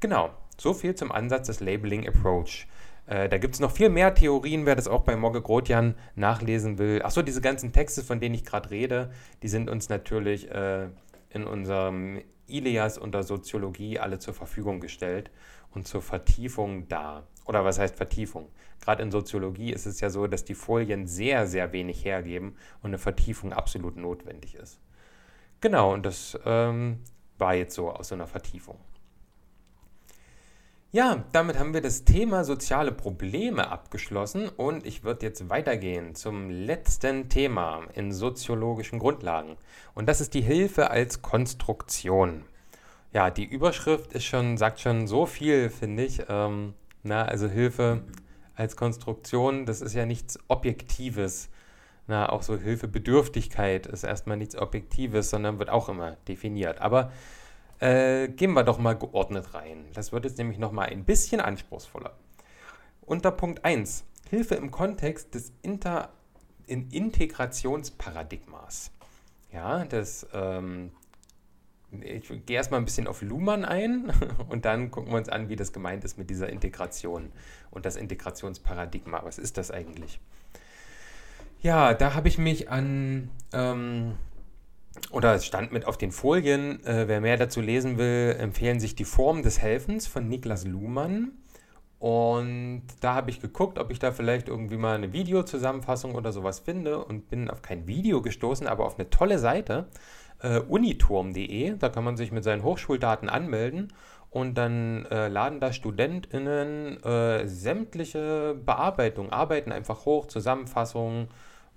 Genau, so viel zum Ansatz des Labeling Approach. Äh, da gibt es noch viel mehr Theorien, wer das auch bei Morge Grotjan nachlesen will. Achso, diese ganzen Texte, von denen ich gerade rede, die sind uns natürlich äh, in unserem Ilias unter Soziologie alle zur Verfügung gestellt und zur Vertiefung da. Oder was heißt Vertiefung? Gerade in Soziologie ist es ja so, dass die Folien sehr, sehr wenig hergeben und eine Vertiefung absolut notwendig ist. Genau, und das ähm, war jetzt so aus so einer Vertiefung. Ja, damit haben wir das Thema soziale Probleme abgeschlossen und ich würde jetzt weitergehen zum letzten Thema in soziologischen Grundlagen. Und das ist die Hilfe als Konstruktion. Ja, die Überschrift ist schon, sagt schon so viel, finde ich. Ähm, na, also Hilfe als Konstruktion, das ist ja nichts Objektives. Na, auch so Hilfebedürftigkeit ist erstmal nichts Objektives, sondern wird auch immer definiert. Aber äh, gehen wir doch mal geordnet rein. Das wird jetzt nämlich nochmal ein bisschen anspruchsvoller. Unter Punkt 1, Hilfe im Kontext des Inter in Integrationsparadigmas. Ja, das ähm, ich gehe erstmal ein bisschen auf Luhmann ein und dann gucken wir uns an, wie das gemeint ist mit dieser Integration und das Integrationsparadigma. Was ist das eigentlich? Ja, da habe ich mich an ähm, oder es stand mit auf den Folien, äh, wer mehr dazu lesen will, empfehlen sich die Formen des Helfens von Niklas Luhmann. Und da habe ich geguckt, ob ich da vielleicht irgendwie mal eine Videozusammenfassung oder sowas finde und bin auf kein Video gestoßen, aber auf eine tolle Seite, äh, uniturm.de. Da kann man sich mit seinen Hochschuldaten anmelden und dann äh, laden da StudentInnen äh, sämtliche Bearbeitungen, Arbeiten einfach hoch, Zusammenfassungen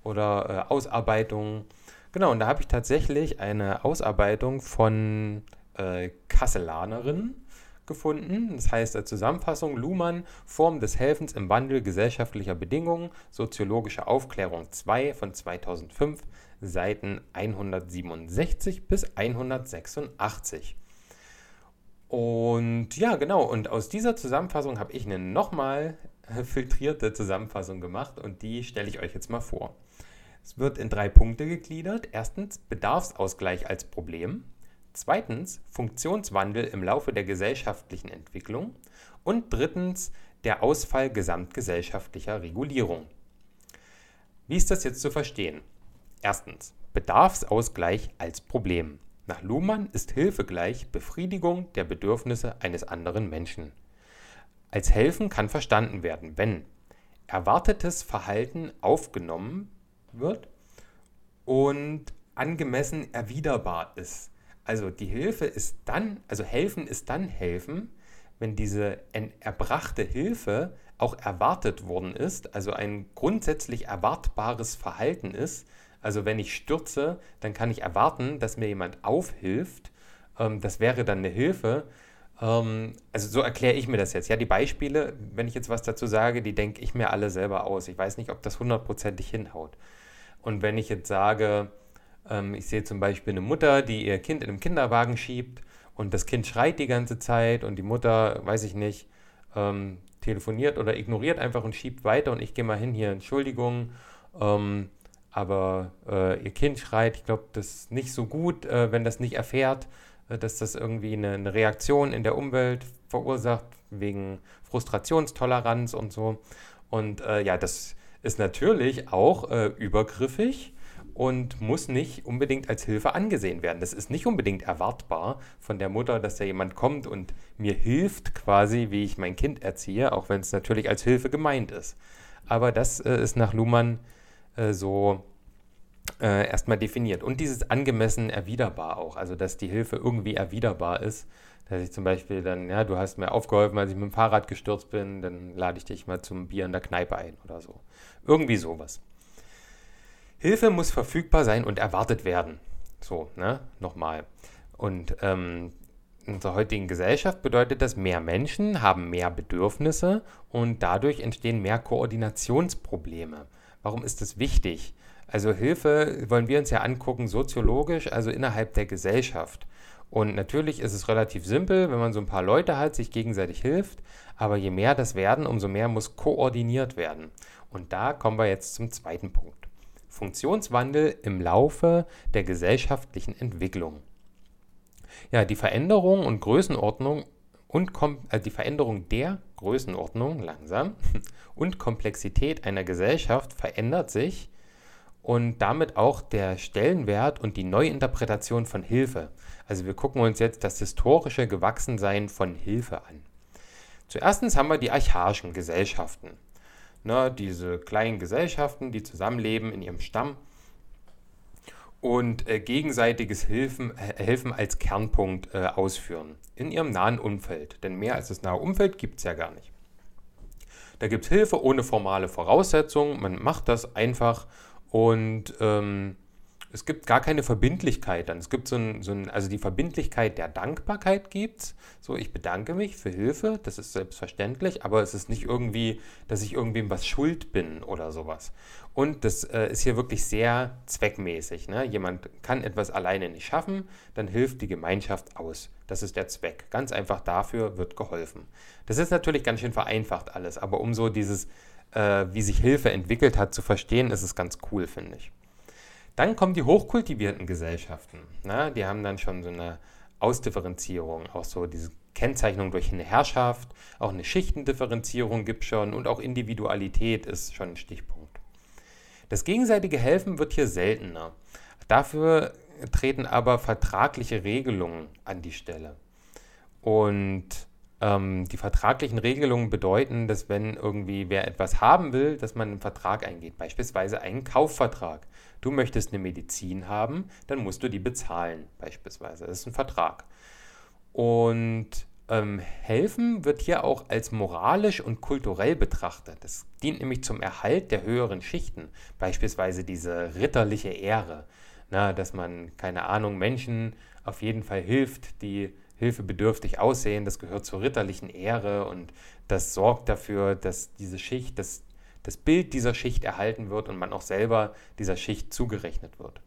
oder äh, Ausarbeitungen. Genau, und da habe ich tatsächlich eine Ausarbeitung von äh, Kasselanerinnen gefunden. Das heißt, der Zusammenfassung Luhmann, Form des Helfens im Wandel gesellschaftlicher Bedingungen, soziologische Aufklärung 2 von 2005, Seiten 167 bis 186. Und ja, genau, und aus dieser Zusammenfassung habe ich eine nochmal filtrierte Zusammenfassung gemacht und die stelle ich euch jetzt mal vor. Es wird in drei Punkte gegliedert. Erstens Bedarfsausgleich als Problem. Zweitens Funktionswandel im Laufe der gesellschaftlichen Entwicklung. Und drittens der Ausfall gesamtgesellschaftlicher Regulierung. Wie ist das jetzt zu verstehen? Erstens Bedarfsausgleich als Problem. Nach Luhmann ist Hilfe gleich Befriedigung der Bedürfnisse eines anderen Menschen. Als helfen kann verstanden werden, wenn erwartetes Verhalten aufgenommen wird und angemessen erwiderbar ist. Also die Hilfe ist dann, also helfen ist dann helfen, wenn diese erbrachte Hilfe auch erwartet worden ist, also ein grundsätzlich erwartbares Verhalten ist. Also wenn ich stürze, dann kann ich erwarten, dass mir jemand aufhilft. Ähm, das wäre dann eine Hilfe. Ähm, also so erkläre ich mir das jetzt. Ja, die Beispiele, wenn ich jetzt was dazu sage, die denke ich mir alle selber aus. Ich weiß nicht, ob das hundertprozentig hinhaut. Und wenn ich jetzt sage, ähm, ich sehe zum Beispiel eine Mutter, die ihr Kind in einem Kinderwagen schiebt und das Kind schreit die ganze Zeit und die Mutter, weiß ich nicht, ähm, telefoniert oder ignoriert einfach und schiebt weiter und ich gehe mal hin hier, Entschuldigung, ähm, aber äh, ihr Kind schreit, ich glaube, das ist nicht so gut, äh, wenn das nicht erfährt, äh, dass das irgendwie eine, eine, Reaktion in der Umwelt verursacht, wegen Frustrationstoleranz und so. Und äh, ja, das ist natürlich auch äh, übergriffig und muss nicht unbedingt als Hilfe angesehen werden. Das ist nicht unbedingt erwartbar von der Mutter, dass da jemand kommt und mir hilft quasi, wie ich mein Kind erziehe, auch wenn es natürlich als Hilfe gemeint ist. Aber das äh, ist nach Luhmann äh, so äh, erstmal definiert. Und dieses angemessen erwiderbar auch, also dass die Hilfe irgendwie erwiderbar ist. Dass ich zum Beispiel dann, ja, du hast mir aufgeholfen, als ich mit dem Fahrrad gestürzt bin, dann lade ich dich mal zum Bier in der Kneipe ein oder so. Irgendwie sowas. Hilfe muss verfügbar sein und erwartet werden. So, ne? Nochmal. Und ähm, in unserer heutigen Gesellschaft bedeutet das, mehr Menschen haben mehr Bedürfnisse und dadurch entstehen mehr Koordinationsprobleme. Warum ist das wichtig? Also Hilfe wollen wir uns ja angucken, soziologisch, also innerhalb der Gesellschaft. Und natürlich ist es relativ simpel, wenn man so ein paar Leute hat, sich gegenseitig hilft. Aber je mehr das werden, umso mehr muss koordiniert werden. Und da kommen wir jetzt zum zweiten Punkt. Funktionswandel im Laufe der gesellschaftlichen Entwicklung. Ja, die Veränderung und Größenordnung und äh, die Veränderung der Größenordnung langsam und Komplexität einer Gesellschaft verändert sich und damit auch der Stellenwert und die Neuinterpretation von Hilfe. Also wir gucken uns jetzt das historische Gewachsensein von Hilfe an. Zuerst haben wir die archaischen Gesellschaften. Ne, diese kleinen Gesellschaften, die zusammenleben in ihrem Stamm und äh, gegenseitiges Hilfen, äh, Helfen als Kernpunkt äh, ausführen in ihrem nahen Umfeld. Denn mehr als das nahe Umfeld gibt es ja gar nicht. Da gibt es Hilfe ohne formale Voraussetzungen. Man macht das einfach und ähm, es gibt gar keine Verbindlichkeit dann. Es gibt so ein, so ein also die Verbindlichkeit der Dankbarkeit gibt. So, ich bedanke mich für Hilfe, das ist selbstverständlich, aber es ist nicht irgendwie, dass ich irgendwem was schuld bin oder sowas. Und das äh, ist hier wirklich sehr zweckmäßig. Ne? Jemand kann etwas alleine nicht schaffen, dann hilft die Gemeinschaft aus. Das ist der Zweck. Ganz einfach dafür wird geholfen. Das ist natürlich ganz schön vereinfacht alles, aber um so dieses, äh, wie sich Hilfe entwickelt hat, zu verstehen, ist es ganz cool, finde ich. Dann kommen die hochkultivierten Gesellschaften. Na, die haben dann schon so eine Ausdifferenzierung, auch so diese Kennzeichnung durch eine Herrschaft, auch eine Schichtendifferenzierung gibt es schon und auch Individualität ist schon ein Stichpunkt. Das gegenseitige Helfen wird hier seltener. Dafür treten aber vertragliche Regelungen an die Stelle. Und ähm, die vertraglichen Regelungen bedeuten, dass wenn irgendwie wer etwas haben will, dass man einen Vertrag eingeht, beispielsweise einen Kaufvertrag. Du möchtest eine Medizin haben, dann musst du die bezahlen, beispielsweise. Das ist ein Vertrag. Und ähm, helfen wird hier auch als moralisch und kulturell betrachtet. Das dient nämlich zum Erhalt der höheren Schichten, beispielsweise diese ritterliche Ehre, na, dass man, keine Ahnung, Menschen auf jeden Fall hilft, die hilfebedürftig aussehen, das gehört zur ritterlichen Ehre und das sorgt dafür, dass diese Schicht, das, das Bild dieser Schicht erhalten wird und man auch selber dieser Schicht zugerechnet wird.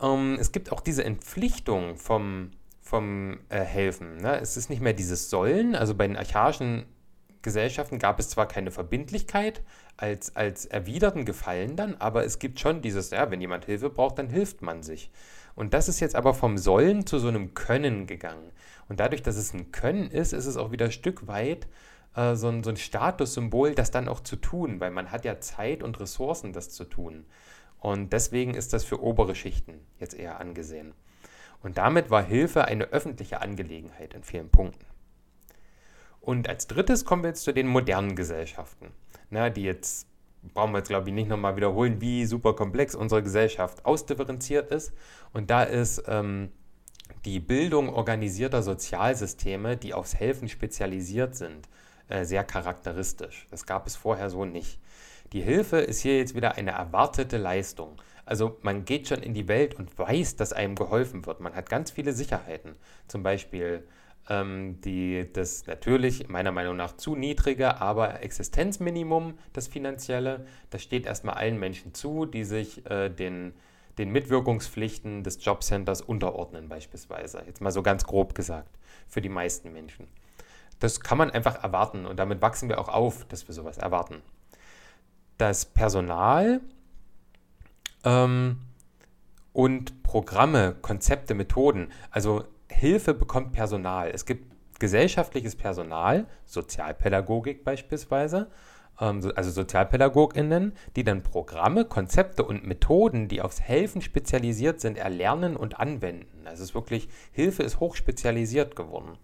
Ähm, es gibt auch diese Entpflichtung vom, vom äh, Helfen. Ne? Es ist nicht mehr dieses Sollen, also bei den archaischen Gesellschaften gab es zwar keine Verbindlichkeit als, als erwiderten Gefallen dann, aber es gibt schon dieses, ja, wenn jemand Hilfe braucht, dann hilft man sich. Und das ist jetzt aber vom Sollen zu so einem Können gegangen. Und dadurch, dass es ein Können ist, ist es auch wieder ein Stück weit äh, so, ein, so ein Statussymbol, das dann auch zu tun, weil man hat ja Zeit und Ressourcen, das zu tun. Und deswegen ist das für obere Schichten jetzt eher angesehen. Und damit war Hilfe eine öffentliche Angelegenheit in vielen Punkten. Und als drittes kommen wir jetzt zu den modernen Gesellschaften, na, die jetzt brauchen wir jetzt, glaube ich, nicht nochmal wiederholen, wie super komplex unsere Gesellschaft ausdifferenziert ist. Und da ist ähm, die Bildung organisierter Sozialsysteme, die aufs Helfen spezialisiert sind, äh, sehr charakteristisch. Das gab es vorher so nicht. Die Hilfe ist hier jetzt wieder eine erwartete Leistung. Also man geht schon in die Welt und weiß, dass einem geholfen wird. Man hat ganz viele Sicherheiten. Zum Beispiel ähm, die, das natürlich meiner Meinung nach zu niedrige, aber Existenzminimum, das finanzielle, das steht erstmal allen Menschen zu, die sich äh, den, den Mitwirkungspflichten des Jobcenters unterordnen beispielsweise. Jetzt mal so ganz grob gesagt, für die meisten Menschen. Das kann man einfach erwarten und damit wachsen wir auch auf, dass wir sowas erwarten. Das Personal ähm, und Programme, Konzepte, Methoden, also Hilfe bekommt Personal. Es gibt gesellschaftliches Personal, Sozialpädagogik beispielsweise, ähm, also SozialpädagogInnen, die dann Programme, Konzepte und Methoden, die aufs Helfen spezialisiert sind, erlernen und anwenden. Also es ist wirklich, Hilfe ist hochspezialisiert geworden.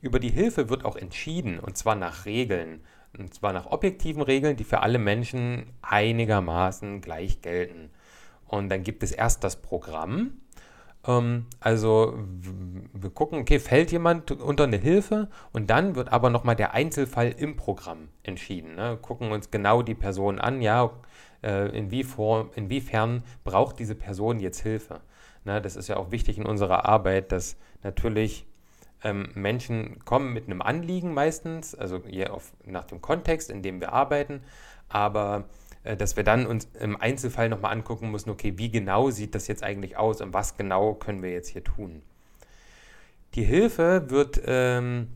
Über die Hilfe wird auch entschieden, und zwar nach Regeln. Und zwar nach objektiven Regeln, die für alle Menschen einigermaßen gleich gelten. Und dann gibt es erst das Programm, ähm, also wir gucken, okay, fällt jemand unter eine Hilfe und dann wird aber nochmal der Einzelfall im Programm entschieden. Ne? Gucken uns genau die Person an, ja, äh, inwiefern, braucht diese Person jetzt Hilfe. Ne? Das ist ja auch wichtig in unserer Arbeit, dass natürlich ähm, Menschen kommen mit einem Anliegen meistens, also je auf, nach dem Kontext, in dem wir arbeiten, aber dass wir dann uns im Einzelfall nochmal angucken müssen, okay, wie genau sieht das jetzt eigentlich aus und was genau können wir jetzt hier tun. Die Hilfe wird, ähm,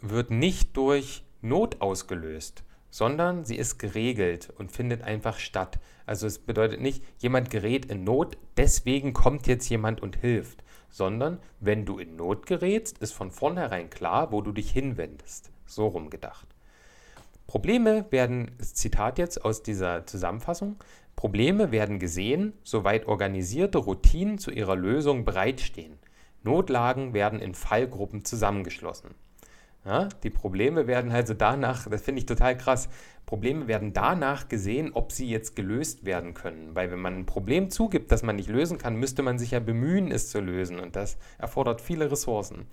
wird nicht durch Not ausgelöst, sondern sie ist geregelt und findet einfach statt. Also es bedeutet nicht, jemand gerät in Not, deswegen kommt jetzt jemand und hilft, sondern wenn du in Not gerätst, ist von vornherein klar, wo du dich hinwendest. So rum gedacht. Probleme werden, Zitat jetzt aus dieser Zusammenfassung, Probleme werden gesehen, soweit organisierte Routinen zu ihrer Lösung bereitstehen. Notlagen werden in Fallgruppen zusammengeschlossen. Ja, die Probleme werden also danach, das finde ich total krass, Probleme werden danach gesehen, ob sie jetzt gelöst werden können. Weil wenn man ein Problem zugibt, das man nicht lösen kann, müsste man sich ja bemühen, es zu lösen. Und das erfordert viele Ressourcen.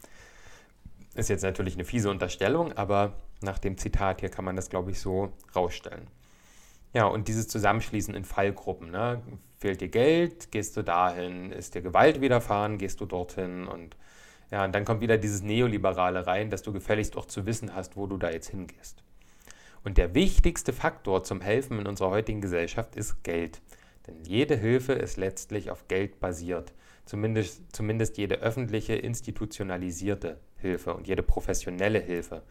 Ist jetzt natürlich eine fiese Unterstellung, aber nach dem Zitat hier kann man das, glaube ich, so rausstellen. Ja, und dieses Zusammenschließen in Fallgruppen. Ne? Fehlt dir Geld, gehst du dahin, ist dir Gewalt widerfahren, gehst du dorthin und ja, und dann kommt wieder dieses Neoliberale rein, dass du gefälligst auch zu wissen hast, wo du da jetzt hingehst. Und der wichtigste Faktor zum Helfen in unserer heutigen Gesellschaft ist Geld. Denn jede Hilfe ist letztlich auf Geld basiert. Zumindest, zumindest jede öffentliche, institutionalisierte Hilfe und jede professionelle Hilfe.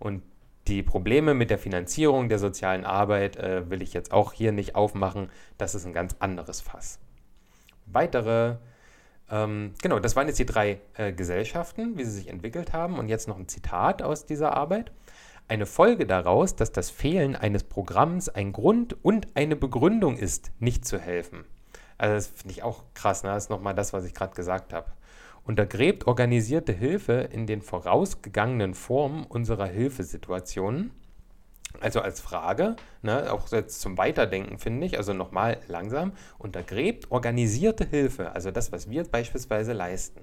Und die Probleme mit der Finanzierung der sozialen Arbeit äh, will ich jetzt auch hier nicht aufmachen. Das ist ein ganz anderes Fass. Weitere, ähm, genau, das waren jetzt die drei äh, Gesellschaften, wie sie sich entwickelt haben. Und jetzt noch ein Zitat aus dieser Arbeit. Eine Folge daraus, dass das Fehlen eines Programms ein Grund und eine Begründung ist, nicht zu helfen. Also das finde ich auch krass, ne? das ist nochmal das, was ich gerade gesagt habe. Untergräbt organisierte Hilfe in den vorausgegangenen Formen unserer Hilfesituationen. Also als Frage, ne, auch jetzt zum Weiterdenken finde ich, also nochmal langsam, untergräbt organisierte Hilfe, also das, was wir beispielsweise leisten,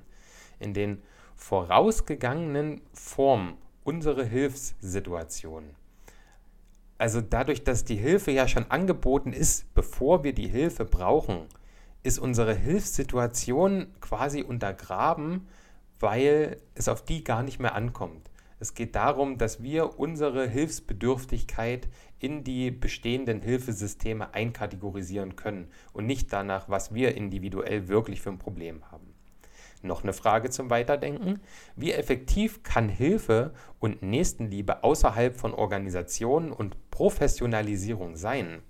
in den vorausgegangenen Formen unsere Hilfssituationen. Also dadurch, dass die Hilfe ja schon angeboten ist, bevor wir die Hilfe brauchen, ist unsere Hilfssituation quasi untergraben, weil es auf die gar nicht mehr ankommt. Es geht darum, dass wir unsere Hilfsbedürftigkeit in die bestehenden Hilfesysteme einkategorisieren können und nicht danach, was wir individuell wirklich für ein Problem haben. Noch eine Frage zum Weiterdenken. Wie effektiv kann Hilfe und Nächstenliebe außerhalb von Organisationen und Professionalisierung sein?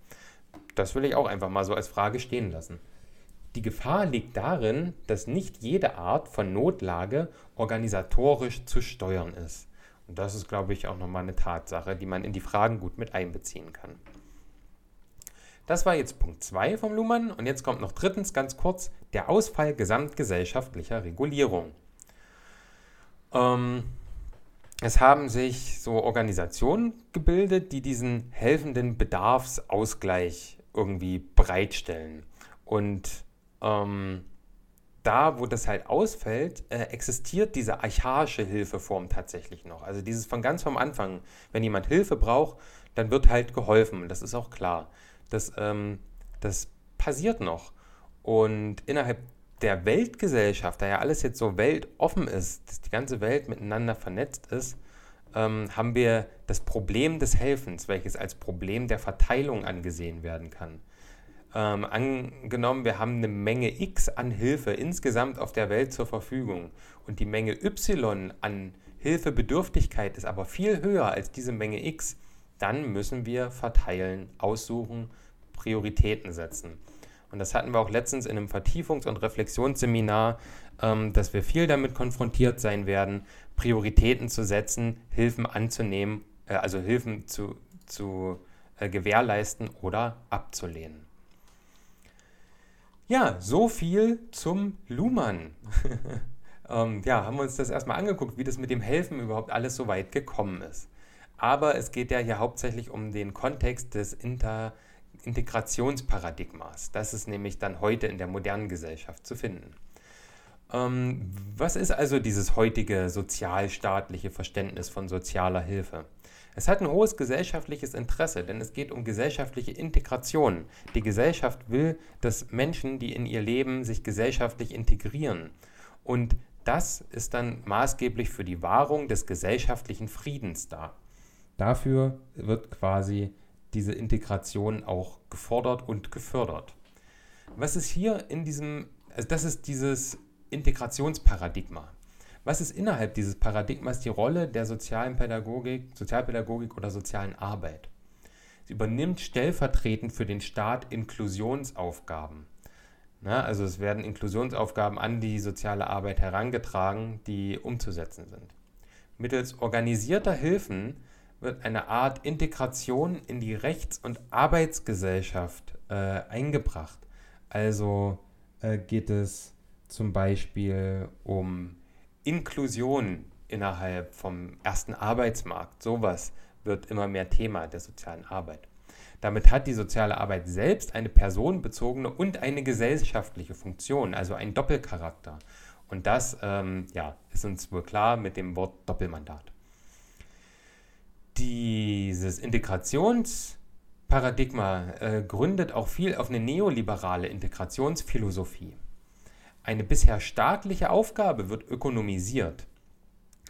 Das will ich auch einfach mal so als Frage stehen lassen. Die Gefahr liegt darin, dass nicht jede Art von Notlage organisatorisch zu steuern ist. Und das ist, glaube ich, auch nochmal eine Tatsache, die man in die Fragen gut mit einbeziehen kann. Das war jetzt Punkt 2 vom Luhmann und jetzt kommt noch drittens ganz kurz der Ausfall gesamtgesellschaftlicher Regulierung. Ähm, es haben sich so Organisationen gebildet, die diesen helfenden Bedarfsausgleich irgendwie bereitstellen. Und ähm, da, wo das halt ausfällt, äh, existiert diese archaische Hilfeform tatsächlich noch. Also dieses von ganz vom Anfang, wenn jemand Hilfe braucht, dann wird halt geholfen. Das ist auch klar. Das, ähm, das passiert noch. Und innerhalb der Weltgesellschaft, da ja alles jetzt so weltoffen ist, dass die ganze Welt miteinander vernetzt ist, ähm, haben wir das Problem des Helfens, welches als Problem der Verteilung angesehen werden kann. Ähm, angenommen, wir haben eine Menge X an Hilfe insgesamt auf der Welt zur Verfügung und die Menge Y an Hilfebedürftigkeit ist aber viel höher als diese Menge X, dann müssen wir verteilen, aussuchen, Prioritäten setzen. Und das hatten wir auch letztens in einem Vertiefungs- und Reflexionsseminar, ähm, dass wir viel damit konfrontiert sein werden, Prioritäten zu setzen, Hilfen anzunehmen, äh, also Hilfen zu, zu äh, gewährleisten oder abzulehnen. Ja, so viel zum Luhmann. ähm, ja, haben wir uns das erstmal angeguckt, wie das mit dem Helfen überhaupt alles so weit gekommen ist. Aber es geht ja hier hauptsächlich um den Kontext des Inter Integrationsparadigmas. Das ist nämlich dann heute in der modernen Gesellschaft zu finden. Ähm, was ist also dieses heutige sozialstaatliche Verständnis von sozialer Hilfe? Es hat ein hohes gesellschaftliches Interesse, denn es geht um gesellschaftliche Integration. Die Gesellschaft will, dass Menschen, die in ihr Leben sich gesellschaftlich integrieren. Und das ist dann maßgeblich für die Wahrung des gesellschaftlichen Friedens da. Dafür wird quasi diese Integration auch gefordert und gefördert. Was ist hier in diesem, also das ist dieses Integrationsparadigma. Was ist innerhalb dieses Paradigmas die Rolle der sozialen Pädagogik, Sozialpädagogik oder sozialen Arbeit? Sie übernimmt stellvertretend für den Staat Inklusionsaufgaben. Na, also es werden Inklusionsaufgaben an die soziale Arbeit herangetragen, die umzusetzen sind. Mittels organisierter Hilfen wird eine Art Integration in die Rechts- und Arbeitsgesellschaft äh, eingebracht. Also äh, geht es zum Beispiel um Inklusion innerhalb vom ersten Arbeitsmarkt. Sowas wird immer mehr Thema der sozialen Arbeit. Damit hat die soziale Arbeit selbst eine personenbezogene und eine gesellschaftliche Funktion, also einen Doppelcharakter. Und das ähm, ja, ist uns wohl klar mit dem Wort Doppelmandat dieses Integrationsparadigma äh, gründet auch viel auf eine neoliberale Integrationsphilosophie. Eine bisher staatliche Aufgabe wird ökonomisiert.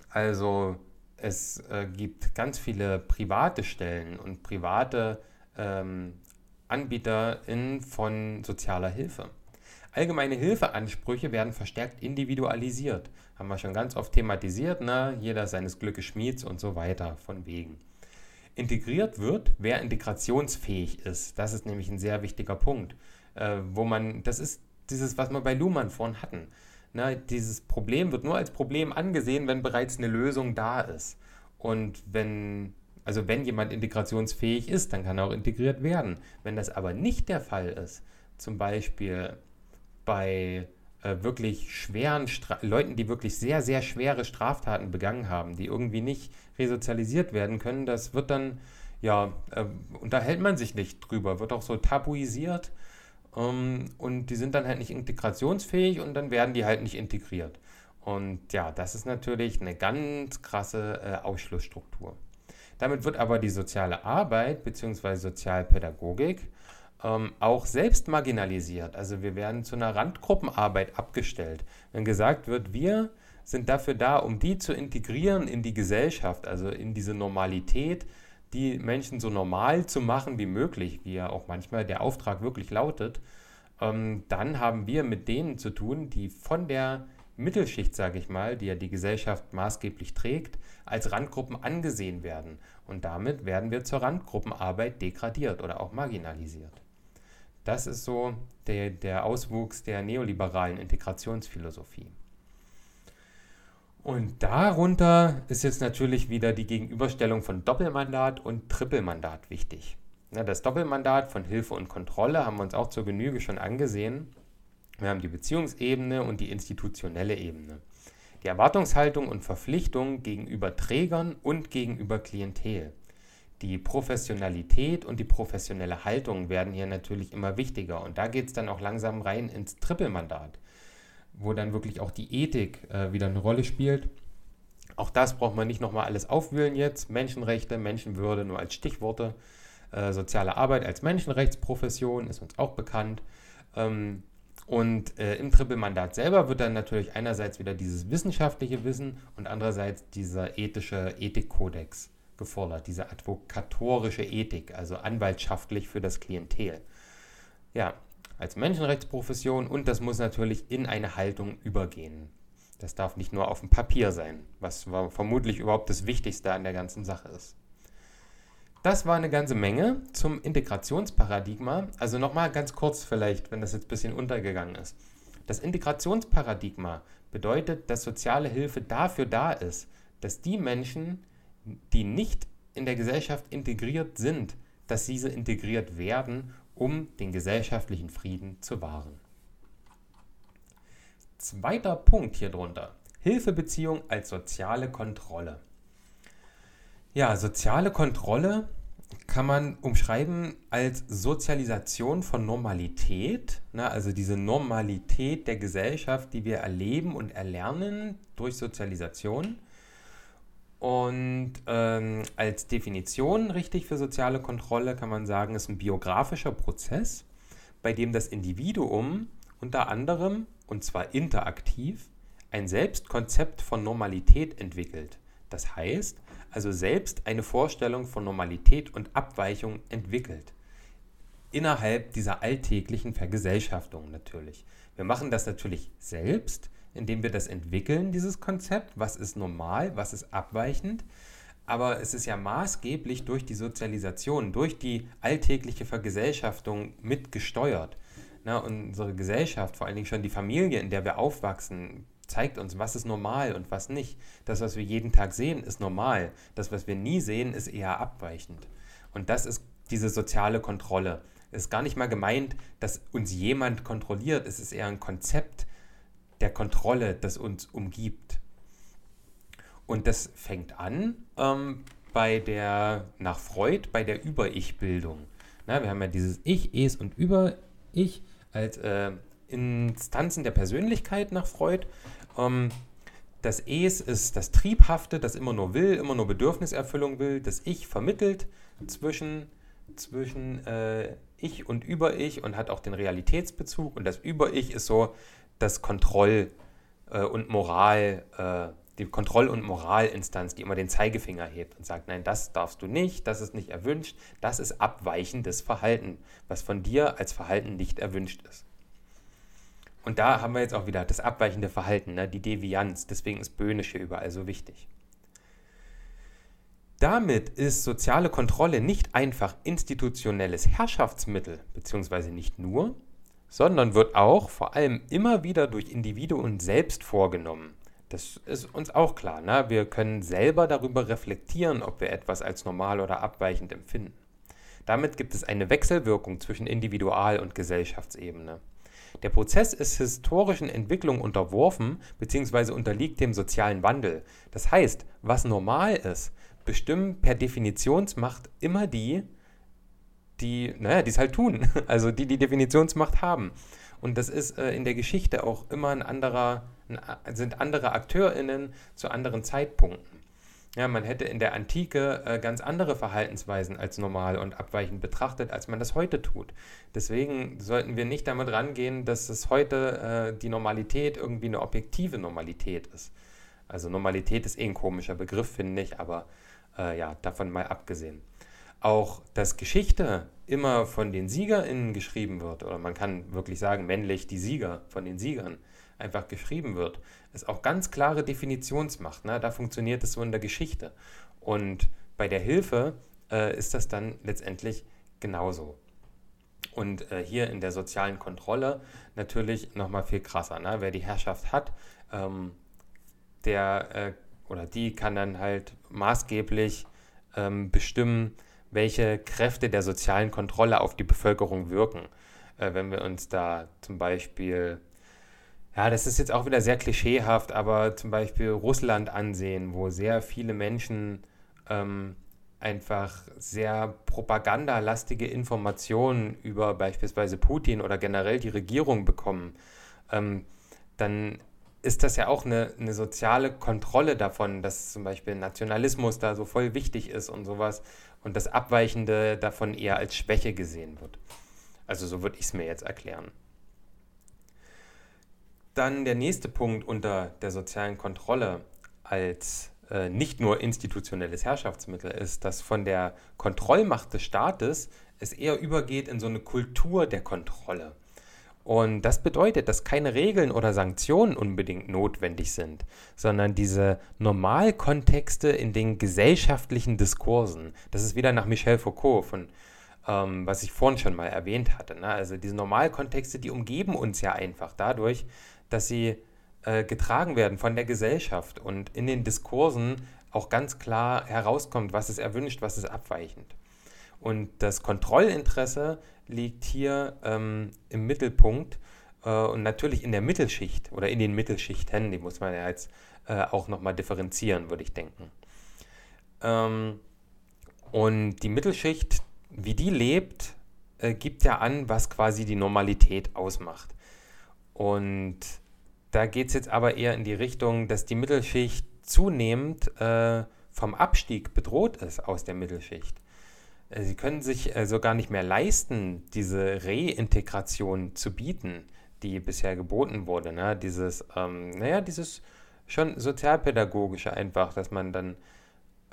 Also es äh, gibt ganz viele private Stellen und private ähm, AnbieterInnen von sozialer Hilfe. Allgemeine Hilfeansprüche werden verstärkt individualisiert. Haben wir schon ganz oft thematisiert, ne? jeder seines Glückes Schmieds und so weiter, von wegen. Integriert wird, wer integrationsfähig ist. Das ist nämlich ein sehr wichtiger Punkt. Äh, wo man, das ist dieses, was wir bei Luhmann vorhin hatten. Ne? Dieses Problem wird nur als Problem angesehen, wenn bereits eine Lösung da ist. Und wenn, also wenn jemand integrationsfähig ist, dann kann er auch integriert werden. Wenn das aber nicht der Fall ist, zum Beispiel bei äh, wirklich schweren Stra Leuten, die wirklich sehr, sehr schwere Straftaten begangen haben, die irgendwie nicht resozialisiert werden können, das wird dann, ja, äh, unterhält man sich nicht drüber, wird auch so tabuisiert und die sind dann halt nicht integrationsfähig und dann werden die halt nicht integriert. Und ja, das ist natürlich eine ganz krasse äh, Ausschlussstruktur. Damit wird aber die soziale Arbeit bzw. Sozialpädagogik ähm, auch selbst marginalisiert. Also wir werden zu einer Randgruppenarbeit abgestellt. Wenn gesagt wird, wir sind dafür da, um die zu integrieren in die Gesellschaft, also in diese Normalität, die Menschen so normal zu machen wie möglich, wie ja auch manchmal der Auftrag wirklich lautet, ähm, dann haben wir mit denen zu tun, die von der Mittelschicht, sage ich mal, die ja die Gesellschaft maßgeblich trägt, als Randgruppen angesehen werden. Und damit werden wir zur Randgruppenarbeit degradiert oder auch marginalisiert. Das ist so der, der Auswuchs der neoliberalen Integrationsphilosophie. Und darunter ist jetzt natürlich wieder die Gegenüberstellung von Doppelmandat und Trippelmandat wichtig. Das Doppelmandat von Hilfe und Kontrolle haben wir uns auch zur Genüge schon angesehen. Wir haben die Beziehungsebene und die institutionelle Ebene. Die Erwartungshaltung und Verpflichtung gegenüber Trägern und gegenüber Klientel. Die Professionalität und die professionelle Haltung werden hier natürlich immer wichtiger. Und da geht es dann auch langsam rein ins Trippelmandat, wo dann wirklich auch die Ethik äh, wieder eine Rolle spielt. Auch das braucht man nicht nochmal alles aufwühlen jetzt. Menschenrechte, Menschenwürde nur als Stichworte. Äh, soziale Arbeit als Menschenrechtsprofession ist uns auch bekannt. Ähm, und äh, im Trippelmandat selber wird dann natürlich einerseits wieder dieses wissenschaftliche Wissen und andererseits dieser ethische Ethikkodex gefordert, diese advokatorische Ethik, also anwaltschaftlich für das Klientel. Ja, als Menschenrechtsprofession und das muss natürlich in eine Haltung übergehen. Das darf nicht nur auf dem Papier sein, was vermutlich überhaupt das Wichtigste an der ganzen Sache ist. Das war eine ganze Menge zum Integrationsparadigma. Also nochmal ganz kurz vielleicht, wenn das jetzt ein bisschen untergegangen ist. Das Integrationsparadigma bedeutet, dass soziale Hilfe dafür da ist, dass die Menschen, die nicht in der Gesellschaft integriert sind, dass diese integriert werden, um den gesellschaftlichen Frieden zu wahren. Zweiter Punkt hier drunter. Hilfebeziehung als soziale Kontrolle. Ja, soziale Kontrolle kann man umschreiben als Sozialisation von Normalität, ne, also diese Normalität der Gesellschaft, die wir erleben und erlernen durch Sozialisation. Und ähm, als Definition richtig für soziale Kontrolle kann man sagen, ist ein biografischer Prozess, bei dem das Individuum unter anderem, und zwar interaktiv, ein Selbstkonzept von Normalität entwickelt. Das heißt, also selbst eine Vorstellung von Normalität und Abweichung entwickelt. Innerhalb dieser alltäglichen Vergesellschaftung natürlich. Wir machen das natürlich selbst, indem wir das entwickeln, dieses Konzept. Was ist normal, was ist abweichend? Aber es ist ja maßgeblich durch die Sozialisation, durch die alltägliche Vergesellschaftung mitgesteuert. Na, unsere Gesellschaft, vor allen Dingen schon die Familie, in der wir aufwachsen, zeigt uns, was ist normal und was nicht. Das, was wir jeden Tag sehen, ist normal. Das, was wir nie sehen, ist eher abweichend. Und das ist diese soziale Kontrolle. Es ist gar nicht mal gemeint, dass uns jemand kontrolliert. Es ist eher ein Konzept der Kontrolle, das uns umgibt. Und das fängt an ähm, bei der, nach Freud, bei der Über-Ich-Bildung. Wir haben ja dieses Ich, Es und Über-Ich als äh, Instanzen der Persönlichkeit nach Freud. Ähm, das Es ist das Triebhafte, das immer nur will, immer nur Bedürfniserfüllung will. Das Ich vermittelt zwischen, zwischen äh, Ich und Über-Ich und hat auch den Realitätsbezug. Und das Über-Ich ist so das Kontroll- äh, und Moral, äh, die Kontroll- und Moralinstanz, die immer den Zeigefinger hebt und sagt, nein, das darfst du nicht, das ist nicht erwünscht, das ist abweichendes Verhalten, was von dir als Verhalten nicht erwünscht ist. Und da haben wir jetzt auch wieder das abweichende Verhalten, ne? die Devianz. Deswegen ist Böhnisch hier überall so wichtig. Damit ist soziale Kontrolle nicht einfach institutionelles Herrschaftsmittel, beziehungsweise nicht nur, sondern wird auch vor allem immer wieder durch Individuen selbst vorgenommen. Das ist uns auch klar. Ne? Wir können selber darüber reflektieren, ob wir etwas als normal oder abweichend empfinden. Damit gibt es eine Wechselwirkung zwischen Individual- und Gesellschaftsebene. Der Prozess ist historischen Entwicklungen unterworfen bzw. unterliegt dem sozialen Wandel. Das heißt, was normal ist, bestimmen per Definitionsmacht immer die, die, naja, die es halt tun. Also die die Definitionsmacht haben. Und das ist äh, in der Geschichte auch immer ein anderer, ein, sind andere AkteurInnen zu anderen Zeitpunkten. Ja, man hätte in der Antike äh, ganz andere Verhaltensweisen als normal und abweichend betrachtet, als man das heute tut. Deswegen sollten wir nicht damit rangehen, dass es heute äh, die Normalität irgendwie eine objektive Normalität ist. Also Normalität ist eh ein komischer Begriff, finde ich, aber äh, ja, davon mal abgesehen. Auch, dass Geschichte immer von den SiegerInnen geschrieben wird, oder man kann wirklich sagen, männlich die Sieger von den Siegern einfach geschrieben wird, ist auch ganz klare Definitionsmacht. Ne? Da funktioniert es so in der Geschichte. Und bei der Hilfe äh, ist das dann letztendlich genauso. Und äh, hier in der sozialen Kontrolle natürlich nochmal viel krasser. Ne? Wer die Herrschaft hat, ähm, der äh, oder die kann dann halt maßgeblich ähm, bestimmen, welche Kräfte der sozialen Kontrolle auf die Bevölkerung wirken. Äh, wenn wir uns da zum Beispiel, ja, das ist jetzt auch wieder sehr klischeehaft, aber zum Beispiel Russland ansehen, wo sehr viele Menschen ähm, einfach sehr propagandalastige Informationen über beispielsweise Putin oder generell die Regierung bekommen, ähm, dann ist das ja auch eine, eine soziale Kontrolle davon, dass zum Beispiel Nationalismus da so voll wichtig ist und sowas und das Abweichende davon eher als Schwäche gesehen wird. Also so würde ich es mir jetzt erklären. Dann der nächste Punkt unter der sozialen Kontrolle als äh, nicht nur institutionelles Herrschaftsmittel ist, dass von der Kontrollmacht des Staates es eher übergeht in so eine Kultur der Kontrolle. Und das bedeutet, dass keine Regeln oder Sanktionen unbedingt notwendig sind, sondern diese Normalkontexte in den gesellschaftlichen Diskursen. Das ist wieder nach Michel Foucault, von, ähm, was ich vorhin schon mal erwähnt hatte. Ne? Also diese Normalkontexte, die umgeben uns ja einfach dadurch, dass sie äh, getragen werden von der Gesellschaft und in den Diskursen auch ganz klar herauskommt, was ist erwünscht, was ist abweichend. Und das Kontrollinteresse liegt hier ähm, im Mittelpunkt äh, und natürlich in der Mittelschicht oder in den Mittelschichten, die muss man ja jetzt äh, auch nochmal differenzieren, würde ich denken. Ähm, und die Mittelschicht, wie die lebt, äh, gibt ja an, was quasi die Normalität ausmacht. Und da geht es jetzt aber eher in die Richtung, dass die Mittelschicht zunehmend äh, vom Abstieg bedroht ist aus der Mittelschicht. Äh, sie können sich also gar nicht mehr leisten, diese Reintegration zu bieten, die bisher geboten wurde. Ne? Dieses, ähm, naja, dieses schon sozialpädagogische einfach, dass man dann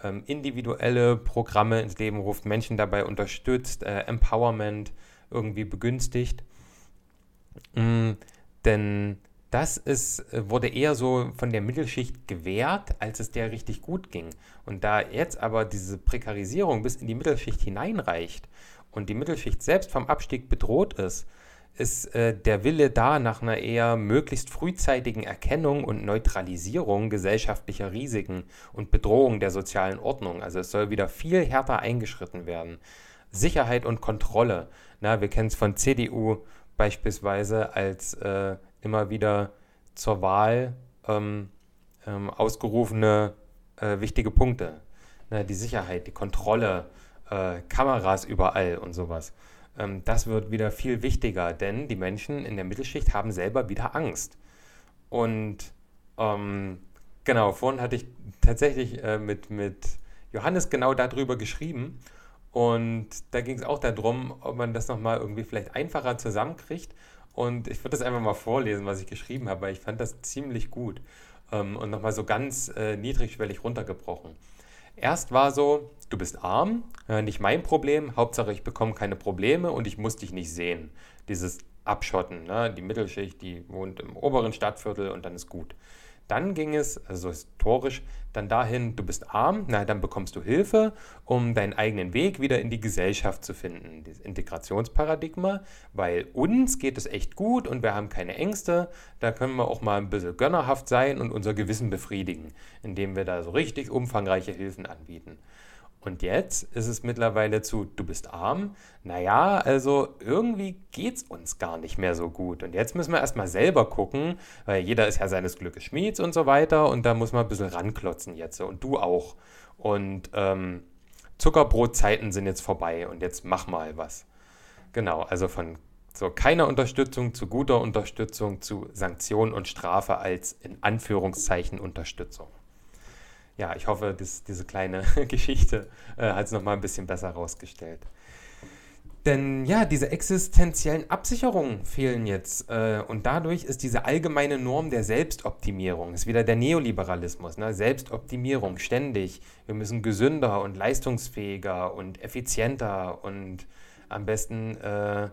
ähm, individuelle Programme ins Leben ruft, Menschen dabei unterstützt, äh, Empowerment irgendwie begünstigt. Mm, denn das ist, äh, wurde eher so von der Mittelschicht gewährt, als es der richtig gut ging. Und da jetzt aber diese Prekarisierung bis in die Mittelschicht hineinreicht und die Mittelschicht selbst vom Abstieg bedroht ist, ist äh, der Wille da nach einer eher möglichst frühzeitigen Erkennung und Neutralisierung gesellschaftlicher Risiken und Bedrohung der sozialen Ordnung. Also es soll wieder viel härter eingeschritten werden. Sicherheit und Kontrolle. Na, wir kennen es von CDU beispielsweise als äh, immer wieder zur Wahl ähm, ähm, ausgerufene äh, wichtige Punkte. Ne, die Sicherheit, die Kontrolle, äh, Kameras überall und sowas. Ähm, das wird wieder viel wichtiger, denn die Menschen in der Mittelschicht haben selber wieder Angst. Und ähm, genau, vorhin hatte ich tatsächlich äh, mit, mit Johannes genau darüber geschrieben. Und da ging es auch darum, ob man das nochmal irgendwie vielleicht einfacher zusammenkriegt. Und ich würde das einfach mal vorlesen, was ich geschrieben habe, weil ich fand das ziemlich gut. Ähm, und nochmal so ganz äh, niedrigschwellig runtergebrochen. Erst war so, du bist arm, äh, nicht mein Problem, Hauptsache ich bekomme keine Probleme und ich muss dich nicht sehen. Dieses Abschotten, ne? die Mittelschicht, die wohnt im oberen Stadtviertel und dann ist gut. Dann ging es, also historisch, dann dahin, du bist arm, na, dann bekommst du Hilfe, um deinen eigenen Weg wieder in die Gesellschaft zu finden. Das Integrationsparadigma, weil uns geht es echt gut und wir haben keine Ängste, da können wir auch mal ein bisschen gönnerhaft sein und unser Gewissen befriedigen, indem wir da so richtig umfangreiche Hilfen anbieten. Und jetzt ist es mittlerweile zu, du bist arm. Naja, also irgendwie geht es uns gar nicht mehr so gut. Und jetzt müssen wir erstmal selber gucken, weil jeder ist ja seines Glückes Schmieds und so weiter. Und da muss man ein bisschen ranklotzen jetzt. Und du auch. Und ähm, Zuckerbrotzeiten sind jetzt vorbei. Und jetzt mach mal was. Genau, also von so keiner Unterstützung zu guter Unterstützung zu Sanktion und Strafe als in Anführungszeichen Unterstützung ja, ich hoffe, das, diese kleine Geschichte äh, hat es nochmal ein bisschen besser herausgestellt. Denn ja, diese existenziellen Absicherungen fehlen jetzt. Äh, und dadurch ist diese allgemeine Norm der Selbstoptimierung, ist wieder der Neoliberalismus, ne? Selbstoptimierung ständig. Wir müssen gesünder und leistungsfähiger und effizienter und am besten äh,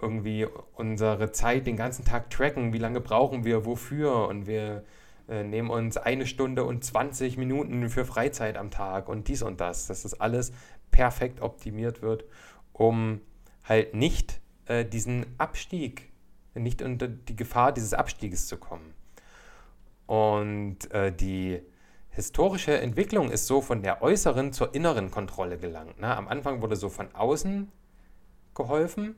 irgendwie unsere Zeit den ganzen Tag tracken. Wie lange brauchen wir, wofür? Und wir nehmen uns eine Stunde und 20 Minuten für Freizeit am Tag und dies und das, dass das alles perfekt optimiert wird, um halt nicht äh, diesen Abstieg, nicht unter die Gefahr dieses Abstieges zu kommen. Und äh, die historische Entwicklung ist so von der äußeren zur inneren Kontrolle gelangt. Ne? Am Anfang wurde so von außen geholfen,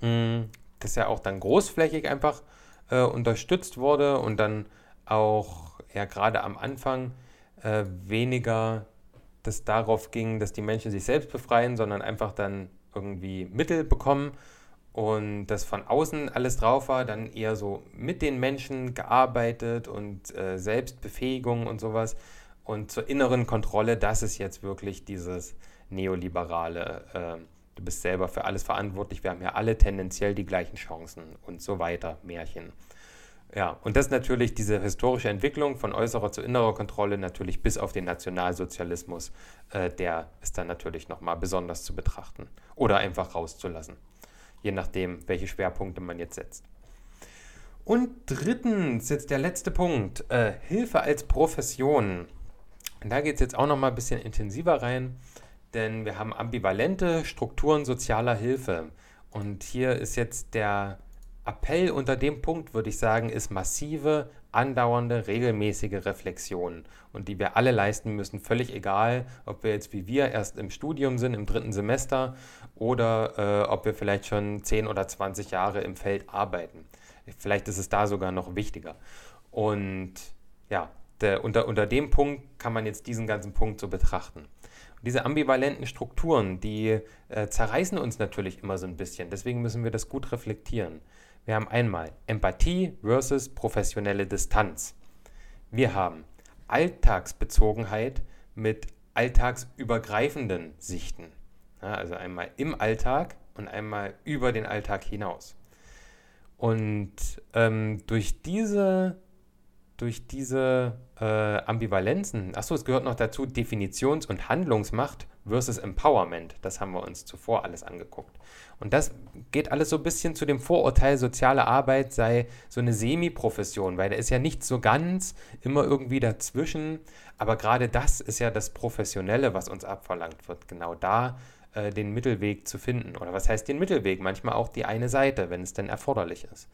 mm, das ja auch dann großflächig einfach äh, unterstützt wurde und dann auch ja gerade am Anfang äh, weniger das darauf ging, dass die Menschen sich selbst befreien, sondern einfach dann irgendwie Mittel bekommen und das von außen alles drauf war, dann eher so mit den Menschen gearbeitet und äh, Selbstbefähigung und sowas. Und zur inneren Kontrolle, das ist jetzt wirklich dieses neoliberale, äh, du bist selber für alles verantwortlich, wir haben ja alle tendenziell die gleichen Chancen und so weiter, Märchen. Ja, und das natürlich diese historische Entwicklung von äußerer zu innerer Kontrolle natürlich bis auf den Nationalsozialismus, äh, der ist dann natürlich nochmal besonders zu betrachten oder einfach rauszulassen, je nachdem, welche Schwerpunkte man jetzt setzt. Und drittens, jetzt der letzte Punkt, äh, Hilfe als Profession. Da geht es jetzt auch nochmal ein bisschen intensiver rein, denn wir haben ambivalente Strukturen sozialer Hilfe. Und hier ist jetzt der Appell unter dem Punkt, würde ich sagen, ist massive, andauernde, regelmäßige Reflexion und die wir alle leisten müssen, völlig egal, ob wir jetzt wie wir erst im Studium sind, im dritten Semester oder äh, ob wir vielleicht schon 10 oder 20 Jahre im Feld arbeiten. Vielleicht ist es da sogar noch wichtiger. Und ja, der, unter, unter dem Punkt kann man jetzt diesen ganzen Punkt so betrachten. Diese ambivalenten Strukturen, die äh, zerreißen uns natürlich immer so ein bisschen. Deswegen müssen wir das gut reflektieren. Wir haben einmal Empathie versus professionelle Distanz. Wir haben Alltagsbezogenheit mit alltagsübergreifenden Sichten. Ja, also einmal im Alltag und einmal über den Alltag hinaus. Und ähm, durch diese, durch diese äh, Ambivalenzen, achso, es gehört noch dazu Definitions- und Handlungsmacht versus Empowerment. Das haben wir uns zuvor alles angeguckt. Und das geht alles so ein bisschen zu dem Vorurteil, soziale Arbeit sei so eine Semi-Profession, weil da ist ja nicht so ganz immer irgendwie dazwischen. Aber gerade das ist ja das Professionelle, was uns abverlangt wird. Genau da äh, den Mittelweg zu finden. Oder was heißt den Mittelweg? Manchmal auch die eine Seite, wenn es denn erforderlich ist.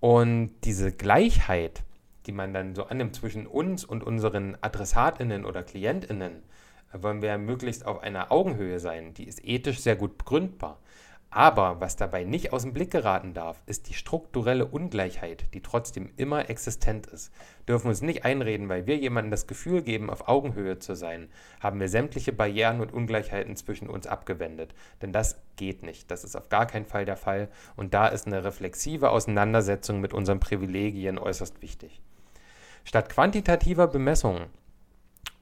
Und diese Gleichheit, die man dann so annimmt zwischen uns und unseren AdressatInnen oder KlientInnen, wollen wir möglichst auf einer Augenhöhe sein. Die ist ethisch sehr gut begründbar. Aber was dabei nicht aus dem Blick geraten darf, ist die strukturelle Ungleichheit, die trotzdem immer existent ist. Dürfen uns nicht einreden, weil wir jemandem das Gefühl geben, auf Augenhöhe zu sein, haben wir sämtliche Barrieren und Ungleichheiten zwischen uns abgewendet. Denn das geht nicht. Das ist auf gar keinen Fall der Fall. Und da ist eine reflexive Auseinandersetzung mit unseren Privilegien äußerst wichtig. Statt quantitativer Bemessungen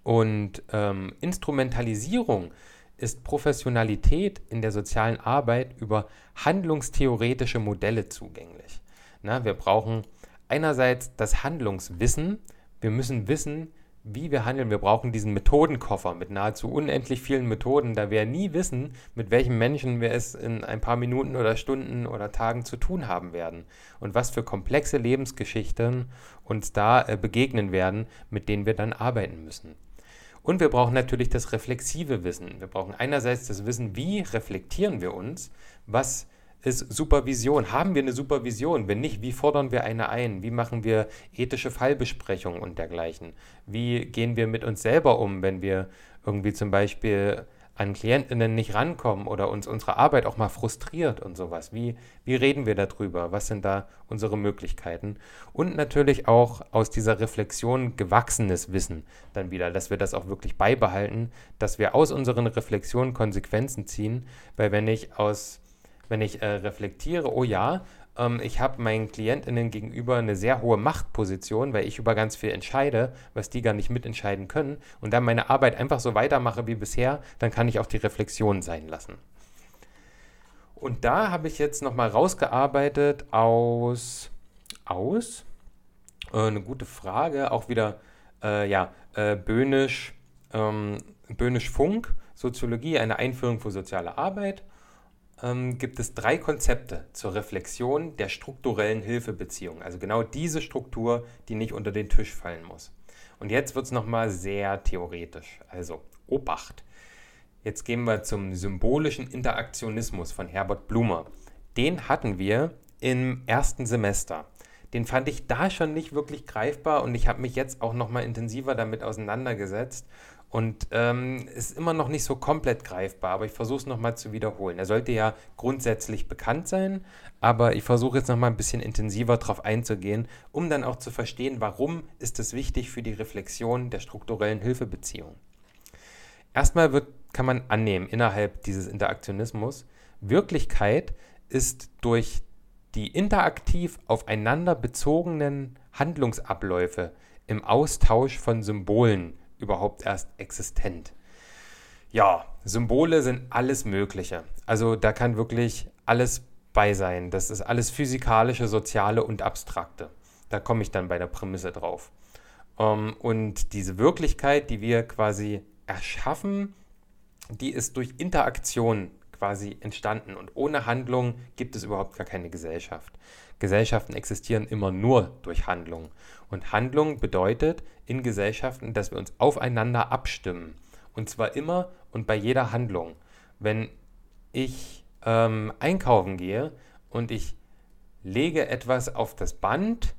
und ähm, Instrumentalisierung ist Professionalität in der sozialen Arbeit über handlungstheoretische Modelle zugänglich. Na, wir brauchen einerseits das Handlungswissen. Wir müssen wissen, wie wir handeln. Wir brauchen diesen Methodenkoffer mit nahezu unendlich vielen Methoden, da wir nie wissen, mit welchem Menschen wir es in ein paar Minuten oder Stunden oder Tagen zu tun haben werden und was für komplexe Lebensgeschichten uns da äh, begegnen werden, mit denen wir dann arbeiten müssen. Und wir brauchen natürlich das reflexive Wissen. Wir brauchen einerseits das Wissen, wie reflektieren wir uns, was ist Supervision. Haben wir eine Supervision? Wenn nicht, wie fordern wir eine ein? Wie machen wir ethische Fallbesprechungen und dergleichen? Wie gehen wir mit uns selber um, wenn wir irgendwie zum Beispiel an KlientInnen nicht rankommen oder uns unsere Arbeit auch mal frustriert und sowas. Wie, wie reden wir darüber? Was sind da unsere Möglichkeiten? Und natürlich auch aus dieser Reflexion gewachsenes Wissen dann wieder, dass wir das auch wirklich beibehalten, dass wir aus unseren Reflexionen Konsequenzen ziehen, weil wenn ich aus wenn ich äh, reflektiere, oh ja, ähm, ich habe meinen KlientInnen gegenüber eine sehr hohe Machtposition, weil ich über ganz viel entscheide, was die gar nicht mitentscheiden können und dann meine Arbeit einfach so weitermache wie bisher, dann kann ich auch die Reflexion sein lassen. Und da habe ich jetzt nochmal rausgearbeitet aus, aus, äh, eine gute Frage, auch wieder, äh, ja, äh, Böhnisch, ähm, Böhnisch Funk, Soziologie, eine Einführung für soziale Arbeit ähm, gibt es drei Konzepte zur Reflexion der strukturellen Hilfebeziehung. Also genau diese Struktur, die nicht unter den Tisch fallen muss. Und jetzt wird es nochmal sehr theoretisch. Also Obacht. Jetzt gehen wir zum symbolischen Interaktionismus von Herbert Blumer. Den hatten wir im ersten Semester. Den fand ich da schon nicht wirklich greifbar und ich habe mich jetzt auch nochmal intensiver damit auseinandergesetzt und ähm, ist immer noch nicht so komplett greifbar, aber ich versuche es nochmal zu wiederholen. Er sollte ja grundsätzlich bekannt sein, aber ich versuche jetzt nochmal ein bisschen intensiver darauf einzugehen, um dann auch zu verstehen, warum ist es wichtig für die Reflexion der strukturellen Hilfebeziehung. Erstmal wird, kann man annehmen, innerhalb dieses Interaktionismus, Wirklichkeit ist durch die interaktiv aufeinander bezogenen Handlungsabläufe im Austausch von Symbolen überhaupt erst existent. Ja, Symbole sind alles Mögliche. Also da kann wirklich alles bei sein. Das ist alles physikalische, soziale und abstrakte. Da komme ich dann bei der Prämisse drauf. Ähm, und diese Wirklichkeit, die wir quasi erschaffen, die ist durch Interaktion quasi entstanden. Und ohne Handlung gibt es überhaupt gar keine Gesellschaft. Gesellschaften existieren immer nur durch Handlung. Und Handlung bedeutet in Gesellschaften, dass wir uns aufeinander abstimmen. Und zwar immer und bei jeder Handlung. Wenn ich ähm, einkaufen gehe und ich lege etwas auf das Band,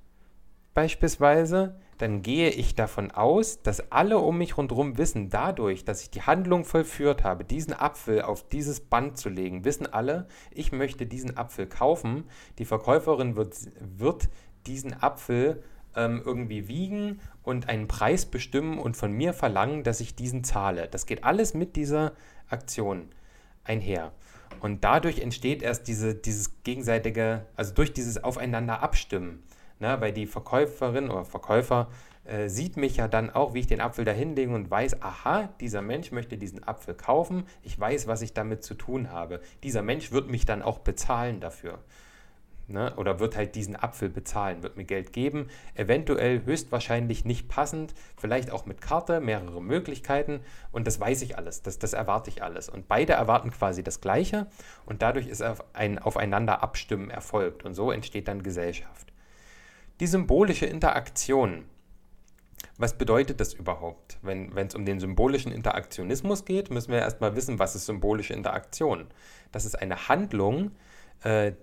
beispielsweise, dann gehe ich davon aus, dass alle um mich rundherum wissen, dadurch, dass ich die Handlung vollführt habe, diesen Apfel auf dieses Band zu legen, wissen alle, ich möchte diesen Apfel kaufen. Die Verkäuferin wird, wird diesen Apfel ähm, irgendwie wiegen und einen Preis bestimmen und von mir verlangen, dass ich diesen zahle. Das geht alles mit dieser Aktion einher. Und dadurch entsteht erst diese, dieses gegenseitige, also durch dieses Aufeinander abstimmen Ne, weil die Verkäuferin oder Verkäufer äh, sieht mich ja dann auch, wie ich den Apfel da hinlege und weiß, aha, dieser Mensch möchte diesen Apfel kaufen, ich weiß, was ich damit zu tun habe. Dieser Mensch wird mich dann auch bezahlen dafür. Ne? Oder wird halt diesen Apfel bezahlen, wird mir Geld geben, eventuell höchstwahrscheinlich nicht passend, vielleicht auch mit Karte, mehrere Möglichkeiten und das weiß ich alles, das, das erwarte ich alles. Und beide erwarten quasi das Gleiche und dadurch ist ein Aufeinander abstimmen erfolgt und so entsteht dann Gesellschaft. Die symbolische Interaktion. Was bedeutet das überhaupt? Wenn es um den symbolischen Interaktionismus geht, müssen wir erstmal wissen, was ist symbolische Interaktion. Das ist eine Handlung äh,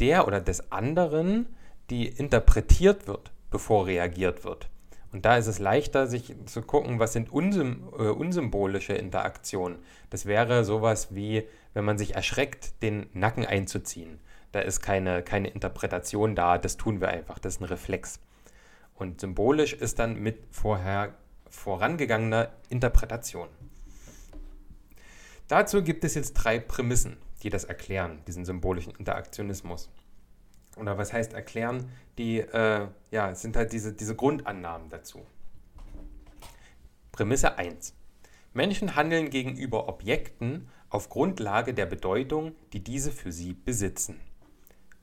der oder des anderen, die interpretiert wird, bevor reagiert wird. Und da ist es leichter, sich zu gucken, was sind unsym äh, unsymbolische Interaktionen. Das wäre sowas wie, wenn man sich erschreckt, den Nacken einzuziehen. Da ist keine, keine Interpretation da, das tun wir einfach, das ist ein Reflex. Und symbolisch ist dann mit vorher vorangegangener Interpretation. Dazu gibt es jetzt drei Prämissen, die das erklären, diesen symbolischen Interaktionismus. Oder was heißt erklären? Die äh, ja, sind halt diese, diese Grundannahmen dazu. Prämisse 1. Menschen handeln gegenüber Objekten auf Grundlage der Bedeutung, die diese für sie besitzen.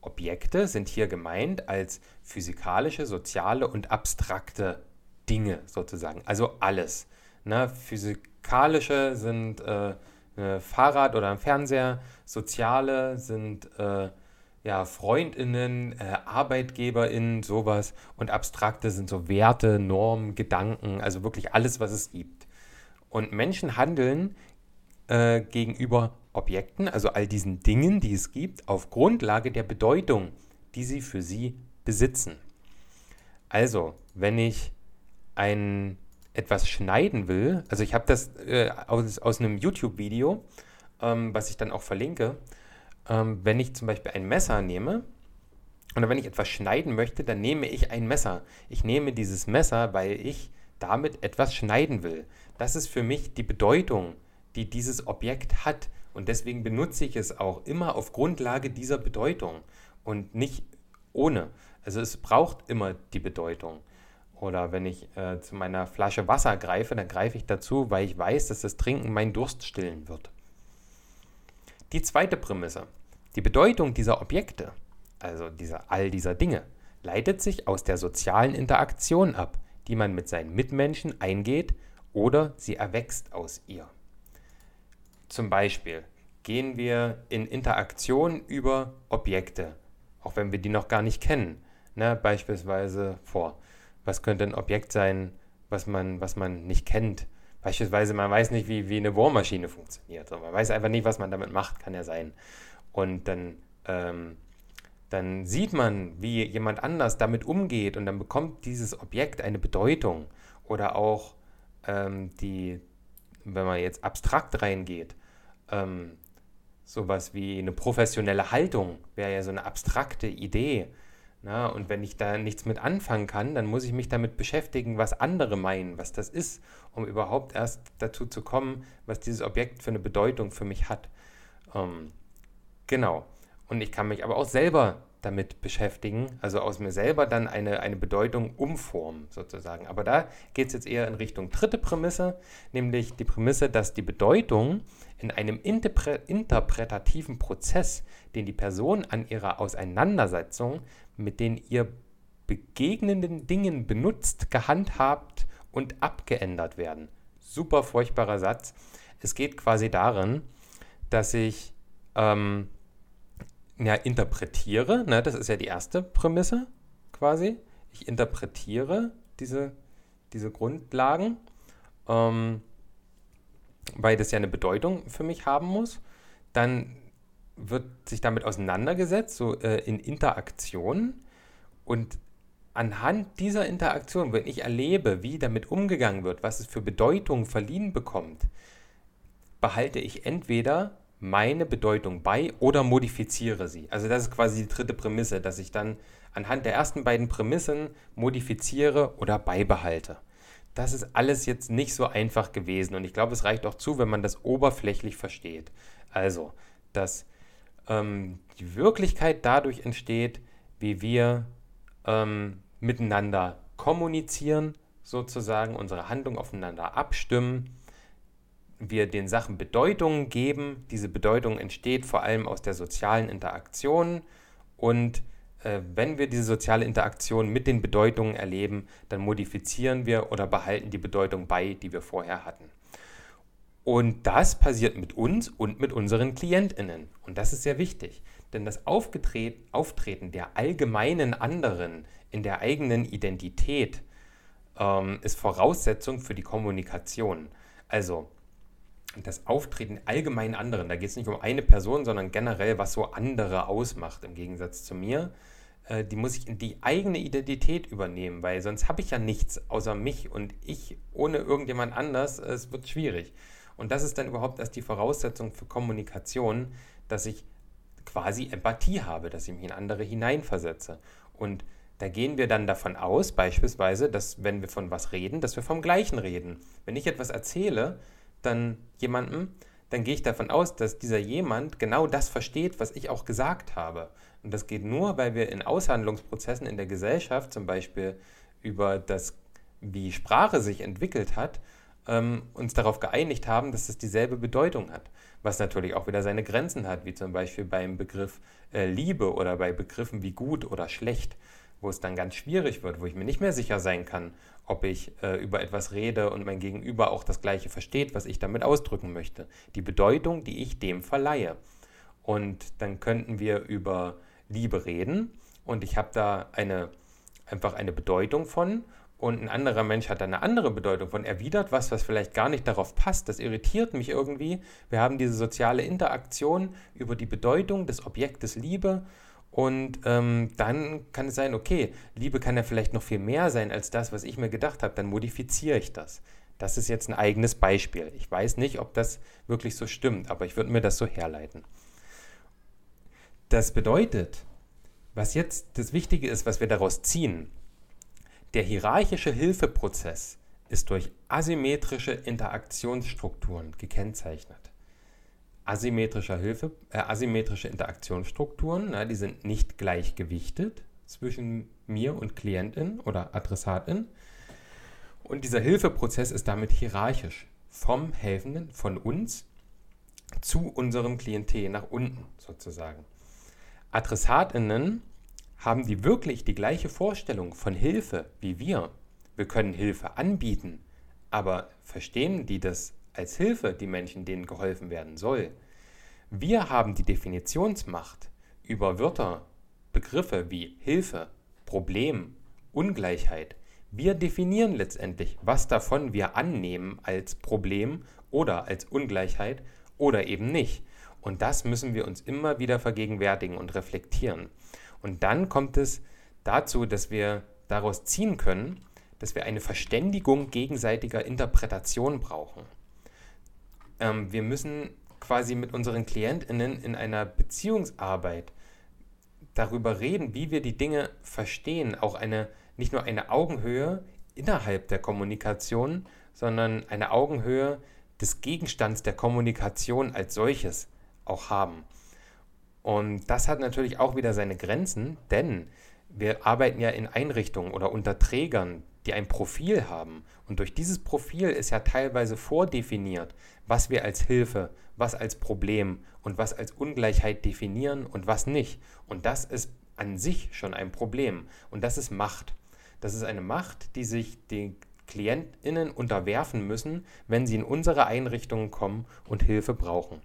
Objekte sind hier gemeint als physikalische, soziale und abstrakte Dinge sozusagen, also alles. Ne? Physikalische sind äh, ein Fahrrad oder ein Fernseher, soziale sind äh, ja, Freundinnen, äh, Arbeitgeberinnen, sowas und abstrakte sind so Werte, Normen, Gedanken, also wirklich alles, was es gibt. Und Menschen handeln äh, gegenüber Objekten, also all diesen Dingen, die es gibt, auf Grundlage der Bedeutung, die sie für sie besitzen. Also, wenn ich ein etwas schneiden will, also ich habe das äh, aus, aus einem YouTube-Video, ähm, was ich dann auch verlinke, ähm, wenn ich zum Beispiel ein Messer nehme oder wenn ich etwas schneiden möchte, dann nehme ich ein Messer. Ich nehme dieses Messer, weil ich damit etwas schneiden will. Das ist für mich die Bedeutung, die dieses Objekt hat. Und deswegen benutze ich es auch immer auf Grundlage dieser Bedeutung und nicht ohne. Also es braucht immer die Bedeutung. Oder wenn ich äh, zu meiner Flasche Wasser greife, dann greife ich dazu, weil ich weiß, dass das Trinken meinen Durst stillen wird. Die zweite Prämisse. Die Bedeutung dieser Objekte, also dieser, all dieser Dinge, leitet sich aus der sozialen Interaktion ab, die man mit seinen Mitmenschen eingeht oder sie erwächst aus ihr. Zum Beispiel gehen wir in Interaktion über Objekte, auch wenn wir die noch gar nicht kennen. Ne, beispielsweise vor. Was könnte ein Objekt sein, was man, was man nicht kennt? Beispielsweise, man weiß nicht, wie, wie eine Bohrmaschine funktioniert. Man weiß einfach nicht, was man damit macht, kann ja sein. Und dann, ähm, dann sieht man, wie jemand anders damit umgeht und dann bekommt dieses Objekt eine Bedeutung. Oder auch ähm, die, wenn man jetzt abstrakt reingeht, ähm, sowas wie eine professionelle Haltung wäre ja so eine abstrakte Idee. Na, und wenn ich da nichts mit anfangen kann, dann muss ich mich damit beschäftigen, was andere meinen, was das ist, um überhaupt erst dazu zu kommen, was dieses Objekt für eine Bedeutung für mich hat. Ähm, genau. Und ich kann mich aber auch selber damit beschäftigen, also aus mir selber dann eine, eine Bedeutung umformen sozusagen. Aber da geht es jetzt eher in Richtung dritte Prämisse, nämlich die Prämisse, dass die Bedeutung in einem interpre interpretativen Prozess, den die Person an ihrer Auseinandersetzung mit den ihr begegnenden Dingen benutzt, gehandhabt und abgeändert werden. Super furchtbarer Satz. Es geht quasi darin, dass ich ähm, ja, interpretiere, ne, das ist ja die erste Prämisse quasi. Ich interpretiere diese, diese Grundlagen, ähm, weil das ja eine Bedeutung für mich haben muss. Dann wird sich damit auseinandergesetzt, so äh, in Interaktion. Und anhand dieser Interaktion, wenn ich erlebe, wie damit umgegangen wird, was es für Bedeutung verliehen bekommt, behalte ich entweder meine Bedeutung bei oder modifiziere sie. Also das ist quasi die dritte Prämisse, dass ich dann anhand der ersten beiden Prämissen modifiziere oder beibehalte. Das ist alles jetzt nicht so einfach gewesen und ich glaube, es reicht auch zu, wenn man das oberflächlich versteht. Also, dass ähm, die Wirklichkeit dadurch entsteht, wie wir ähm, miteinander kommunizieren, sozusagen unsere Handlung aufeinander abstimmen wir den Sachen Bedeutung geben. Diese Bedeutung entsteht vor allem aus der sozialen Interaktion und äh, wenn wir diese soziale Interaktion mit den Bedeutungen erleben, dann modifizieren wir oder behalten die Bedeutung bei, die wir vorher hatten. Und das passiert mit uns und mit unseren KlientInnen. Und das ist sehr wichtig, denn das Auftreten der allgemeinen anderen in der eigenen Identität ähm, ist Voraussetzung für die Kommunikation. Also, das Auftreten allgemein anderen, da geht es nicht um eine Person, sondern generell, was so andere ausmacht im Gegensatz zu mir, äh, die muss ich in die eigene Identität übernehmen, weil sonst habe ich ja nichts außer mich und ich ohne irgendjemand anders, äh, es wird schwierig. Und das ist dann überhaupt erst die Voraussetzung für Kommunikation, dass ich quasi Empathie habe, dass ich mich in andere hineinversetze. Und da gehen wir dann davon aus, beispielsweise, dass wenn wir von was reden, dass wir vom Gleichen reden. Wenn ich etwas erzähle, dann jemandem, dann gehe ich davon aus, dass dieser jemand genau das versteht, was ich auch gesagt habe. Und das geht nur, weil wir in Aushandlungsprozessen in der Gesellschaft, zum Beispiel über das, wie Sprache sich entwickelt hat, ähm, uns darauf geeinigt haben, dass es dieselbe Bedeutung hat. Was natürlich auch wieder seine Grenzen hat, wie zum Beispiel beim Begriff äh, Liebe oder bei Begriffen wie gut oder schlecht wo es dann ganz schwierig wird, wo ich mir nicht mehr sicher sein kann, ob ich äh, über etwas rede und mein Gegenüber auch das Gleiche versteht, was ich damit ausdrücken möchte. Die Bedeutung, die ich dem verleihe. Und dann könnten wir über Liebe reden und ich habe da eine, einfach eine Bedeutung von und ein anderer Mensch hat dann eine andere Bedeutung von erwidert was, was vielleicht gar nicht darauf passt. Das irritiert mich irgendwie. Wir haben diese soziale Interaktion über die Bedeutung des Objektes Liebe und ähm, dann kann es sein, okay, Liebe kann ja vielleicht noch viel mehr sein als das, was ich mir gedacht habe. Dann modifiziere ich das. Das ist jetzt ein eigenes Beispiel. Ich weiß nicht, ob das wirklich so stimmt, aber ich würde mir das so herleiten. Das bedeutet, was jetzt das Wichtige ist, was wir daraus ziehen, der hierarchische Hilfeprozess ist durch asymmetrische Interaktionsstrukturen gekennzeichnet. Asymmetrische, Hilfe, äh, asymmetrische Interaktionsstrukturen, na, die sind nicht gleichgewichtet zwischen mir und Klientin oder Adressatin. Und dieser Hilfeprozess ist damit hierarchisch vom Helfenden, von uns zu unserem Klientel nach unten sozusagen. Adressatinnen haben die wirklich die gleiche Vorstellung von Hilfe wie wir? Wir können Hilfe anbieten, aber verstehen die das als Hilfe, die Menschen, denen geholfen werden soll? Wir haben die Definitionsmacht über Wörter, Begriffe wie Hilfe, Problem, Ungleichheit. Wir definieren letztendlich, was davon wir annehmen als Problem oder als Ungleichheit oder eben nicht. Und das müssen wir uns immer wieder vergegenwärtigen und reflektieren. Und dann kommt es dazu, dass wir daraus ziehen können, dass wir eine Verständigung gegenseitiger Interpretation brauchen. Ähm, wir müssen quasi mit unseren Klientinnen in einer Beziehungsarbeit darüber reden, wie wir die Dinge verstehen, auch eine nicht nur eine Augenhöhe innerhalb der Kommunikation, sondern eine Augenhöhe des Gegenstands der Kommunikation als solches auch haben. Und das hat natürlich auch wieder seine Grenzen, denn wir arbeiten ja in Einrichtungen oder unter Trägern, die ein Profil haben. Und durch dieses Profil ist ja teilweise vordefiniert, was wir als Hilfe, was als Problem und was als Ungleichheit definieren und was nicht. Und das ist an sich schon ein Problem. Und das ist Macht. Das ist eine Macht, die sich den KlientInnen unterwerfen müssen, wenn sie in unsere Einrichtungen kommen und Hilfe brauchen.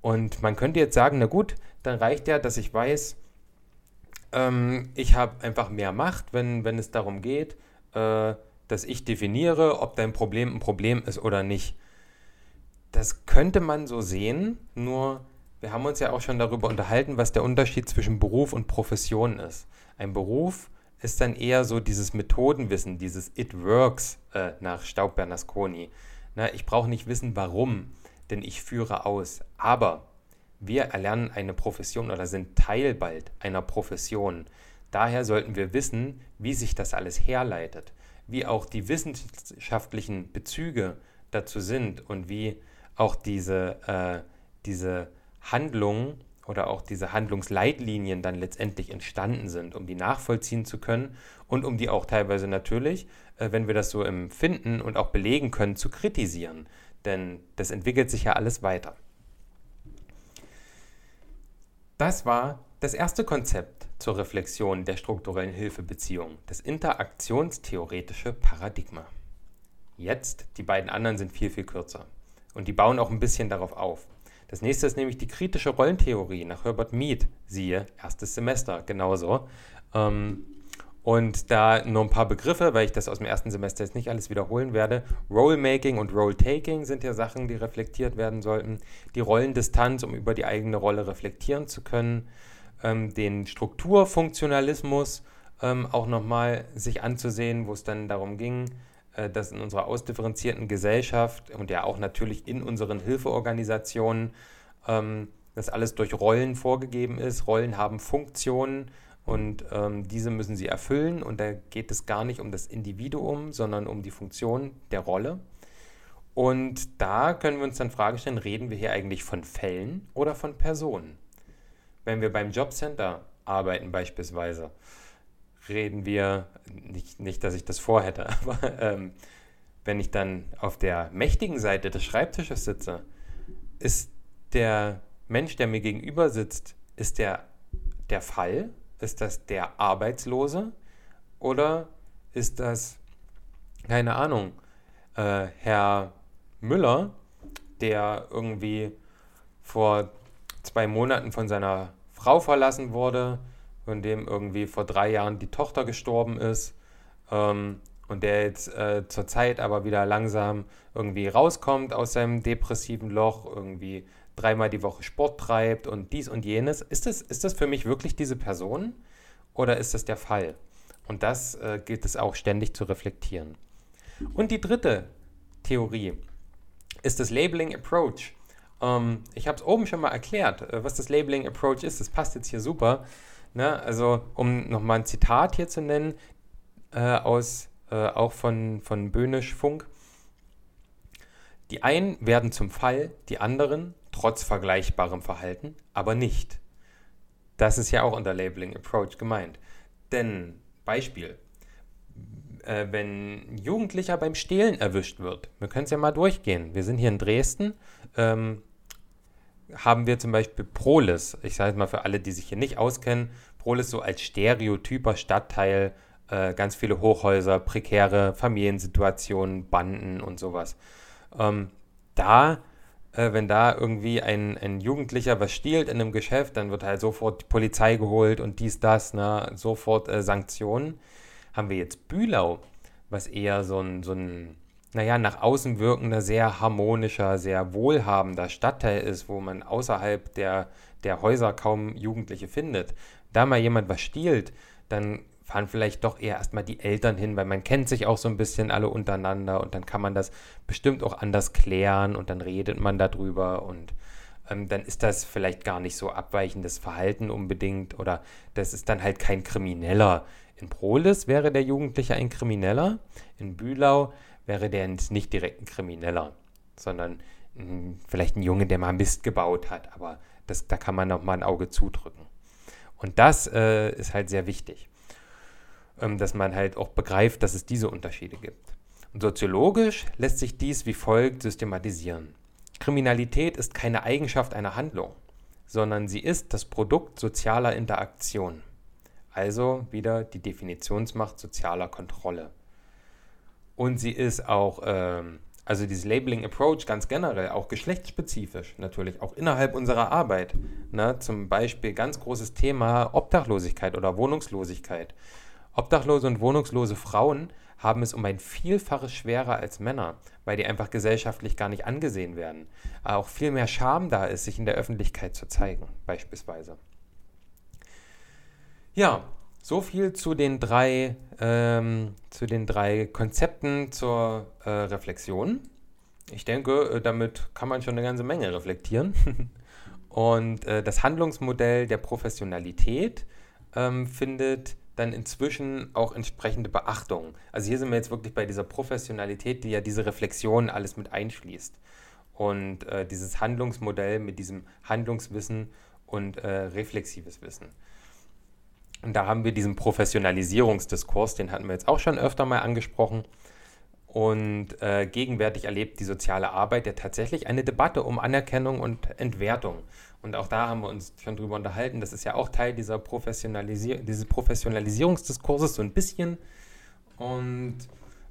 Und man könnte jetzt sagen, na gut, dann reicht ja, dass ich weiß, ähm, ich habe einfach mehr Macht, wenn, wenn es darum geht, äh, dass ich definiere, ob dein Problem ein Problem ist oder nicht. Das könnte man so sehen, nur wir haben uns ja auch schon darüber unterhalten, was der Unterschied zwischen Beruf und Profession ist. Ein Beruf ist dann eher so dieses Methodenwissen, dieses It Works äh, nach Staub Bernasconi. Na, ich brauche nicht wissen, warum denn ich führe aus. Aber wir erlernen eine Profession oder sind Teil bald einer Profession. Daher sollten wir wissen, wie sich das alles herleitet, wie auch die wissenschaftlichen Bezüge dazu sind und wie auch diese, äh, diese Handlungen oder auch diese Handlungsleitlinien dann letztendlich entstanden sind, um die nachvollziehen zu können und um die auch teilweise natürlich, äh, wenn wir das so empfinden und auch belegen können, zu kritisieren denn das entwickelt sich ja alles weiter. Das war das erste Konzept zur Reflexion der strukturellen Hilfebeziehung, das interaktionstheoretische Paradigma. Jetzt, die beiden anderen sind viel, viel kürzer und die bauen auch ein bisschen darauf auf. Das nächste ist nämlich die kritische Rollentheorie nach Herbert Mead, siehe erstes Semester, genauso. Ähm, und da nur ein paar Begriffe, weil ich das aus dem ersten Semester jetzt nicht alles wiederholen werde. Role-Making und Role-Taking sind ja Sachen, die reflektiert werden sollten. Die Rollendistanz, um über die eigene Rolle reflektieren zu können. Ähm, den Strukturfunktionalismus ähm, auch nochmal sich anzusehen, wo es dann darum ging, äh, dass in unserer ausdifferenzierten Gesellschaft und ja auch natürlich in unseren Hilfeorganisationen ähm, das alles durch Rollen vorgegeben ist. Rollen haben Funktionen und ähm, diese müssen sie erfüllen. Und da geht es gar nicht um das Individuum, sondern um die Funktion der Rolle. Und da können wir uns dann Fragen stellen, reden wir hier eigentlich von Fällen oder von Personen? Wenn wir beim Jobcenter arbeiten beispielsweise, reden wir, nicht, nicht dass ich das vorhätte, aber ähm, wenn ich dann auf der mächtigen Seite des Schreibtisches sitze, ist der Mensch, der mir gegenüber sitzt, ist der der Fall ist das der Arbeitslose oder ist das, keine Ahnung, äh, Herr Müller, der irgendwie vor zwei Monaten von seiner Frau verlassen wurde, von dem irgendwie vor drei Jahren die Tochter gestorben ist ähm, und der jetzt äh, zurzeit aber wieder langsam irgendwie rauskommt aus seinem depressiven Loch, irgendwie dreimal die Woche Sport treibt und dies und jenes. Ist das, ist das für mich wirklich diese Person oder ist das der Fall? Und das äh, gilt es auch ständig zu reflektieren. Und die dritte Theorie ist das Labeling Approach. Ähm, ich habe es oben schon mal erklärt, äh, was das Labeling Approach ist. Das passt jetzt hier super. Ne? Also, um nochmal ein Zitat hier zu nennen, äh, aus äh, auch von, von Böhnisch Funk. Die einen werden zum Fall, die anderen trotz vergleichbarem Verhalten, aber nicht. Das ist ja auch unter Labeling Approach gemeint. Denn, Beispiel, äh, wenn ein Jugendlicher beim Stehlen erwischt wird, wir können es ja mal durchgehen. Wir sind hier in Dresden, ähm, haben wir zum Beispiel Prolis. Ich sage es mal für alle, die sich hier nicht auskennen. Prolis so als stereotyper Stadtteil äh, ganz viele Hochhäuser, prekäre Familiensituationen, Banden und sowas. Ähm, da, äh, wenn da irgendwie ein, ein Jugendlicher was stiehlt in einem Geschäft, dann wird halt sofort die Polizei geholt und dies, das, ne, sofort äh, Sanktionen. Haben wir jetzt Bühlau, was eher so ein, so ein, naja, nach außen wirkender, sehr harmonischer, sehr wohlhabender Stadtteil ist, wo man außerhalb der, der Häuser kaum Jugendliche findet. Da mal jemand was stiehlt, dann fahren vielleicht doch eher erstmal die Eltern hin, weil man kennt sich auch so ein bisschen alle untereinander und dann kann man das bestimmt auch anders klären und dann redet man darüber und ähm, dann ist das vielleicht gar nicht so abweichendes Verhalten unbedingt oder das ist dann halt kein Krimineller. In Prolis wäre der Jugendliche ein Krimineller, in Bühlau wäre der nicht direkt ein Krimineller, sondern mh, vielleicht ein Junge, der mal Mist gebaut hat, aber das, da kann man noch mal ein Auge zudrücken. Und das äh, ist halt sehr wichtig. Ähm, dass man halt auch begreift, dass es diese Unterschiede gibt. Und soziologisch lässt sich dies wie folgt systematisieren. Kriminalität ist keine Eigenschaft einer Handlung, sondern sie ist das Produkt sozialer Interaktion. Also wieder die Definitionsmacht sozialer Kontrolle. Und sie ist auch, ähm, also dieses Labeling Approach ganz generell, auch geschlechtsspezifisch natürlich, auch innerhalb unserer Arbeit. Ne? Zum Beispiel ganz großes Thema Obdachlosigkeit oder Wohnungslosigkeit. Obdachlose und wohnungslose Frauen haben es um ein Vielfaches schwerer als Männer, weil die einfach gesellschaftlich gar nicht angesehen werden. Auch viel mehr Scham da ist, sich in der Öffentlichkeit zu zeigen, beispielsweise. Ja, so viel zu den drei, ähm, zu den drei Konzepten zur äh, Reflexion. Ich denke, äh, damit kann man schon eine ganze Menge reflektieren. Und äh, das Handlungsmodell der Professionalität ähm, findet dann inzwischen auch entsprechende Beachtung. Also hier sind wir jetzt wirklich bei dieser Professionalität, die ja diese Reflexion alles mit einschließt. Und äh, dieses Handlungsmodell mit diesem Handlungswissen und äh, reflexives Wissen. Und da haben wir diesen Professionalisierungsdiskurs, den hatten wir jetzt auch schon öfter mal angesprochen. Und äh, gegenwärtig erlebt die soziale Arbeit ja tatsächlich eine Debatte um Anerkennung und Entwertung. Und auch da haben wir uns schon drüber unterhalten. Das ist ja auch Teil dieser Professionalisier dieses Professionalisierungsdiskurses so ein bisschen. Und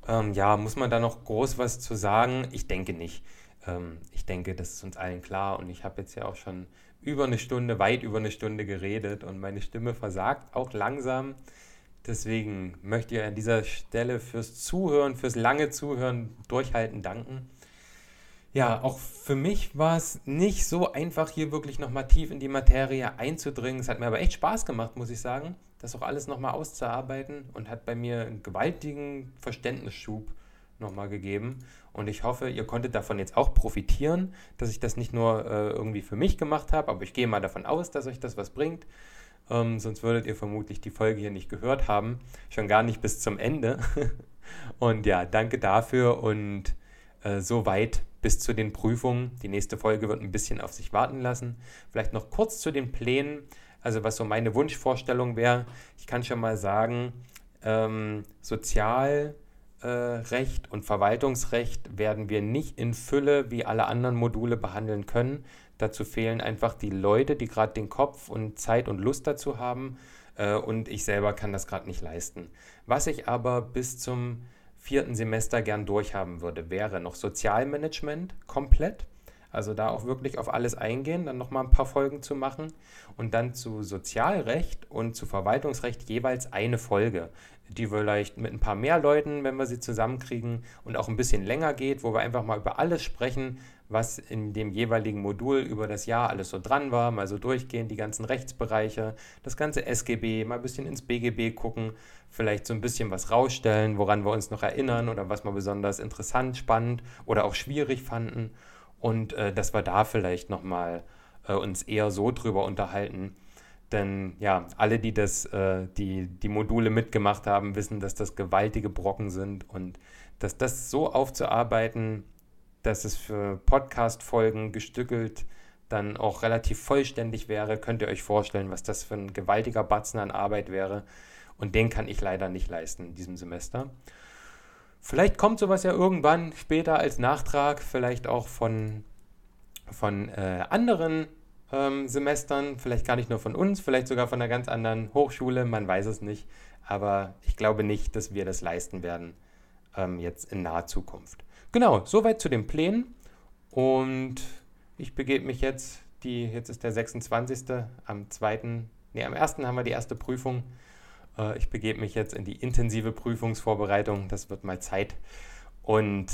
ähm, ja, muss man da noch groß was zu sagen? Ich denke nicht. Ähm, ich denke, das ist uns allen klar. Und ich habe jetzt ja auch schon über eine Stunde, weit über eine Stunde geredet und meine Stimme versagt auch langsam. Deswegen möchte ich an dieser Stelle fürs Zuhören, fürs lange Zuhören, Durchhalten danken. Ja, auch für mich war es nicht so einfach, hier wirklich nochmal tief in die Materie einzudringen. Es hat mir aber echt Spaß gemacht, muss ich sagen, das auch alles nochmal auszuarbeiten und hat bei mir einen gewaltigen Verständnisschub nochmal gegeben. Und ich hoffe, ihr konntet davon jetzt auch profitieren, dass ich das nicht nur äh, irgendwie für mich gemacht habe, aber ich gehe mal davon aus, dass euch das was bringt. Ähm, sonst würdet ihr vermutlich die Folge hier nicht gehört haben. Schon gar nicht bis zum Ende. und ja, danke dafür und äh, soweit bis zu den Prüfungen. Die nächste Folge wird ein bisschen auf sich warten lassen. Vielleicht noch kurz zu den Plänen. Also was so meine Wunschvorstellung wäre. Ich kann schon mal sagen, ähm, Sozialrecht äh, und Verwaltungsrecht werden wir nicht in Fülle wie alle anderen Module behandeln können. Dazu fehlen einfach die Leute, die gerade den Kopf und Zeit und Lust dazu haben. Äh, und ich selber kann das gerade nicht leisten. Was ich aber bis zum vierten Semester gern durchhaben würde, wäre noch Sozialmanagement komplett. Also da auch wirklich auf alles eingehen, dann nochmal ein paar Folgen zu machen und dann zu Sozialrecht und zu Verwaltungsrecht jeweils eine Folge. die vielleicht mit ein paar mehr Leuten, wenn wir sie zusammenkriegen und auch ein bisschen länger geht, wo wir einfach mal über alles sprechen, was in dem jeweiligen Modul über das Jahr alles so dran war, mal so durchgehen, die ganzen Rechtsbereiche, das ganze SGB, mal ein bisschen ins BGB gucken, vielleicht so ein bisschen was rausstellen, woran wir uns noch erinnern oder was wir besonders interessant, spannend oder auch schwierig fanden und äh, dass wir da vielleicht nochmal äh, uns eher so drüber unterhalten. Denn ja, alle, die das, äh, die, die Module mitgemacht haben, wissen, dass das gewaltige Brocken sind und dass das so aufzuarbeiten dass es für Podcast-Folgen gestückelt dann auch relativ vollständig wäre, könnt ihr euch vorstellen, was das für ein gewaltiger Batzen an Arbeit wäre. Und den kann ich leider nicht leisten in diesem Semester. Vielleicht kommt sowas ja irgendwann später als Nachtrag, vielleicht auch von, von äh, anderen ähm, Semestern, vielleicht gar nicht nur von uns, vielleicht sogar von einer ganz anderen Hochschule, man weiß es nicht. Aber ich glaube nicht, dass wir das leisten werden ähm, jetzt in naher Zukunft. Genau, soweit zu den Plänen. Und ich begebe mich jetzt, die, jetzt ist der 26. am 2. Nee, am 1. haben wir die erste Prüfung. Äh, ich begebe mich jetzt in die intensive Prüfungsvorbereitung. Das wird mal Zeit. Und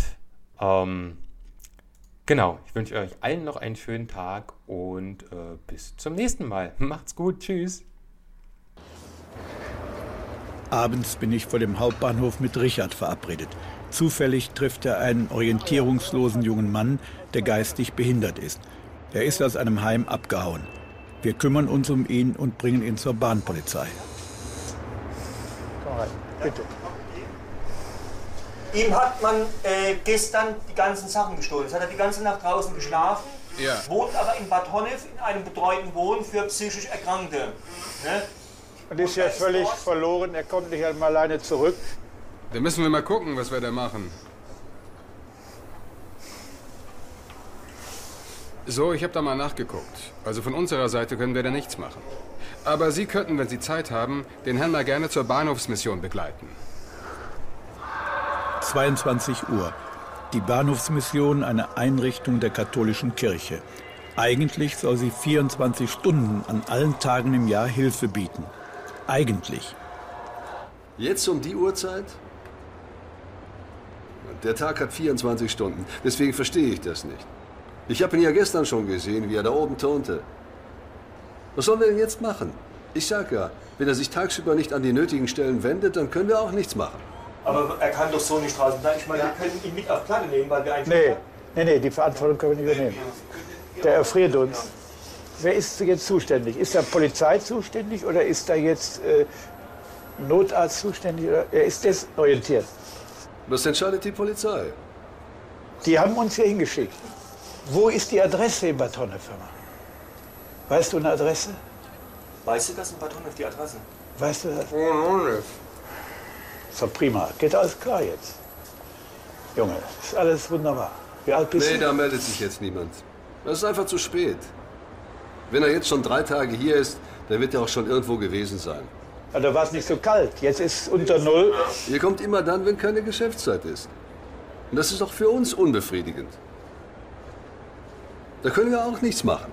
ähm, genau, ich wünsche euch allen noch einen schönen Tag und äh, bis zum nächsten Mal. Macht's gut. Tschüss. Abends bin ich vor dem Hauptbahnhof mit Richard verabredet. Zufällig trifft er einen orientierungslosen jungen Mann, der geistig behindert ist. Er ist aus einem Heim abgehauen. Wir kümmern uns um ihn und bringen ihn zur Bahnpolizei. Rein, bitte. Ihm hat man äh, gestern die ganzen Sachen gestohlen. Jetzt hat er die ganze Nacht draußen geschlafen, ja. wohnt aber in Bad Honnef in einem betreuten Wohnen für psychisch Erkrankte. Ne? Und ist ja völlig verloren, er kommt nicht einmal alleine zurück. Dann müssen wir mal gucken, was wir da machen. So, ich habe da mal nachgeguckt. Also von unserer Seite können wir da nichts machen. Aber Sie könnten, wenn Sie Zeit haben, den Herrn mal gerne zur Bahnhofsmission begleiten. 22 Uhr. Die Bahnhofsmission eine Einrichtung der katholischen Kirche. Eigentlich soll sie 24 Stunden an allen Tagen im Jahr Hilfe bieten. Eigentlich. Jetzt um die Uhrzeit? Der Tag hat 24 Stunden. Deswegen verstehe ich das nicht. Ich habe ihn ja gestern schon gesehen, wie er da oben turnte. Was sollen wir denn jetzt machen? Ich sag ja, wenn er sich tagsüber nicht an die nötigen Stellen wendet, dann können wir auch nichts machen. Aber er kann doch so nicht draußen bleiben. Ich meine, wir können ihn mit auf Platte nehmen, weil wir einfach... Nee, nee, nee, die Verantwortung können wir nicht übernehmen. Der erfriert uns. Wer ist jetzt zuständig? Ist da Polizei zuständig oder ist da jetzt äh, Notarzt zuständig? Er ist desorientiert. Das entscheidet die Polizei. Die haben uns hier hingeschickt. Wo ist die Adresse in Bad Honnef? Weißt du eine Adresse? Weißt du das in Bad Honnef, die Adresse? Weißt du das? Honnef. So prima. Geht alles klar jetzt. Junge, ist alles wunderbar. Wie alt bist nee, du? Nee, da meldet sich jetzt niemand. Das ist einfach zu spät. Wenn er jetzt schon drei Tage hier ist, dann wird er auch schon irgendwo gewesen sein. Da war es nicht so kalt. Jetzt ist es unter Null. Ihr kommt immer dann, wenn keine Geschäftszeit ist. Und das ist auch für uns unbefriedigend. Da können wir auch nichts machen.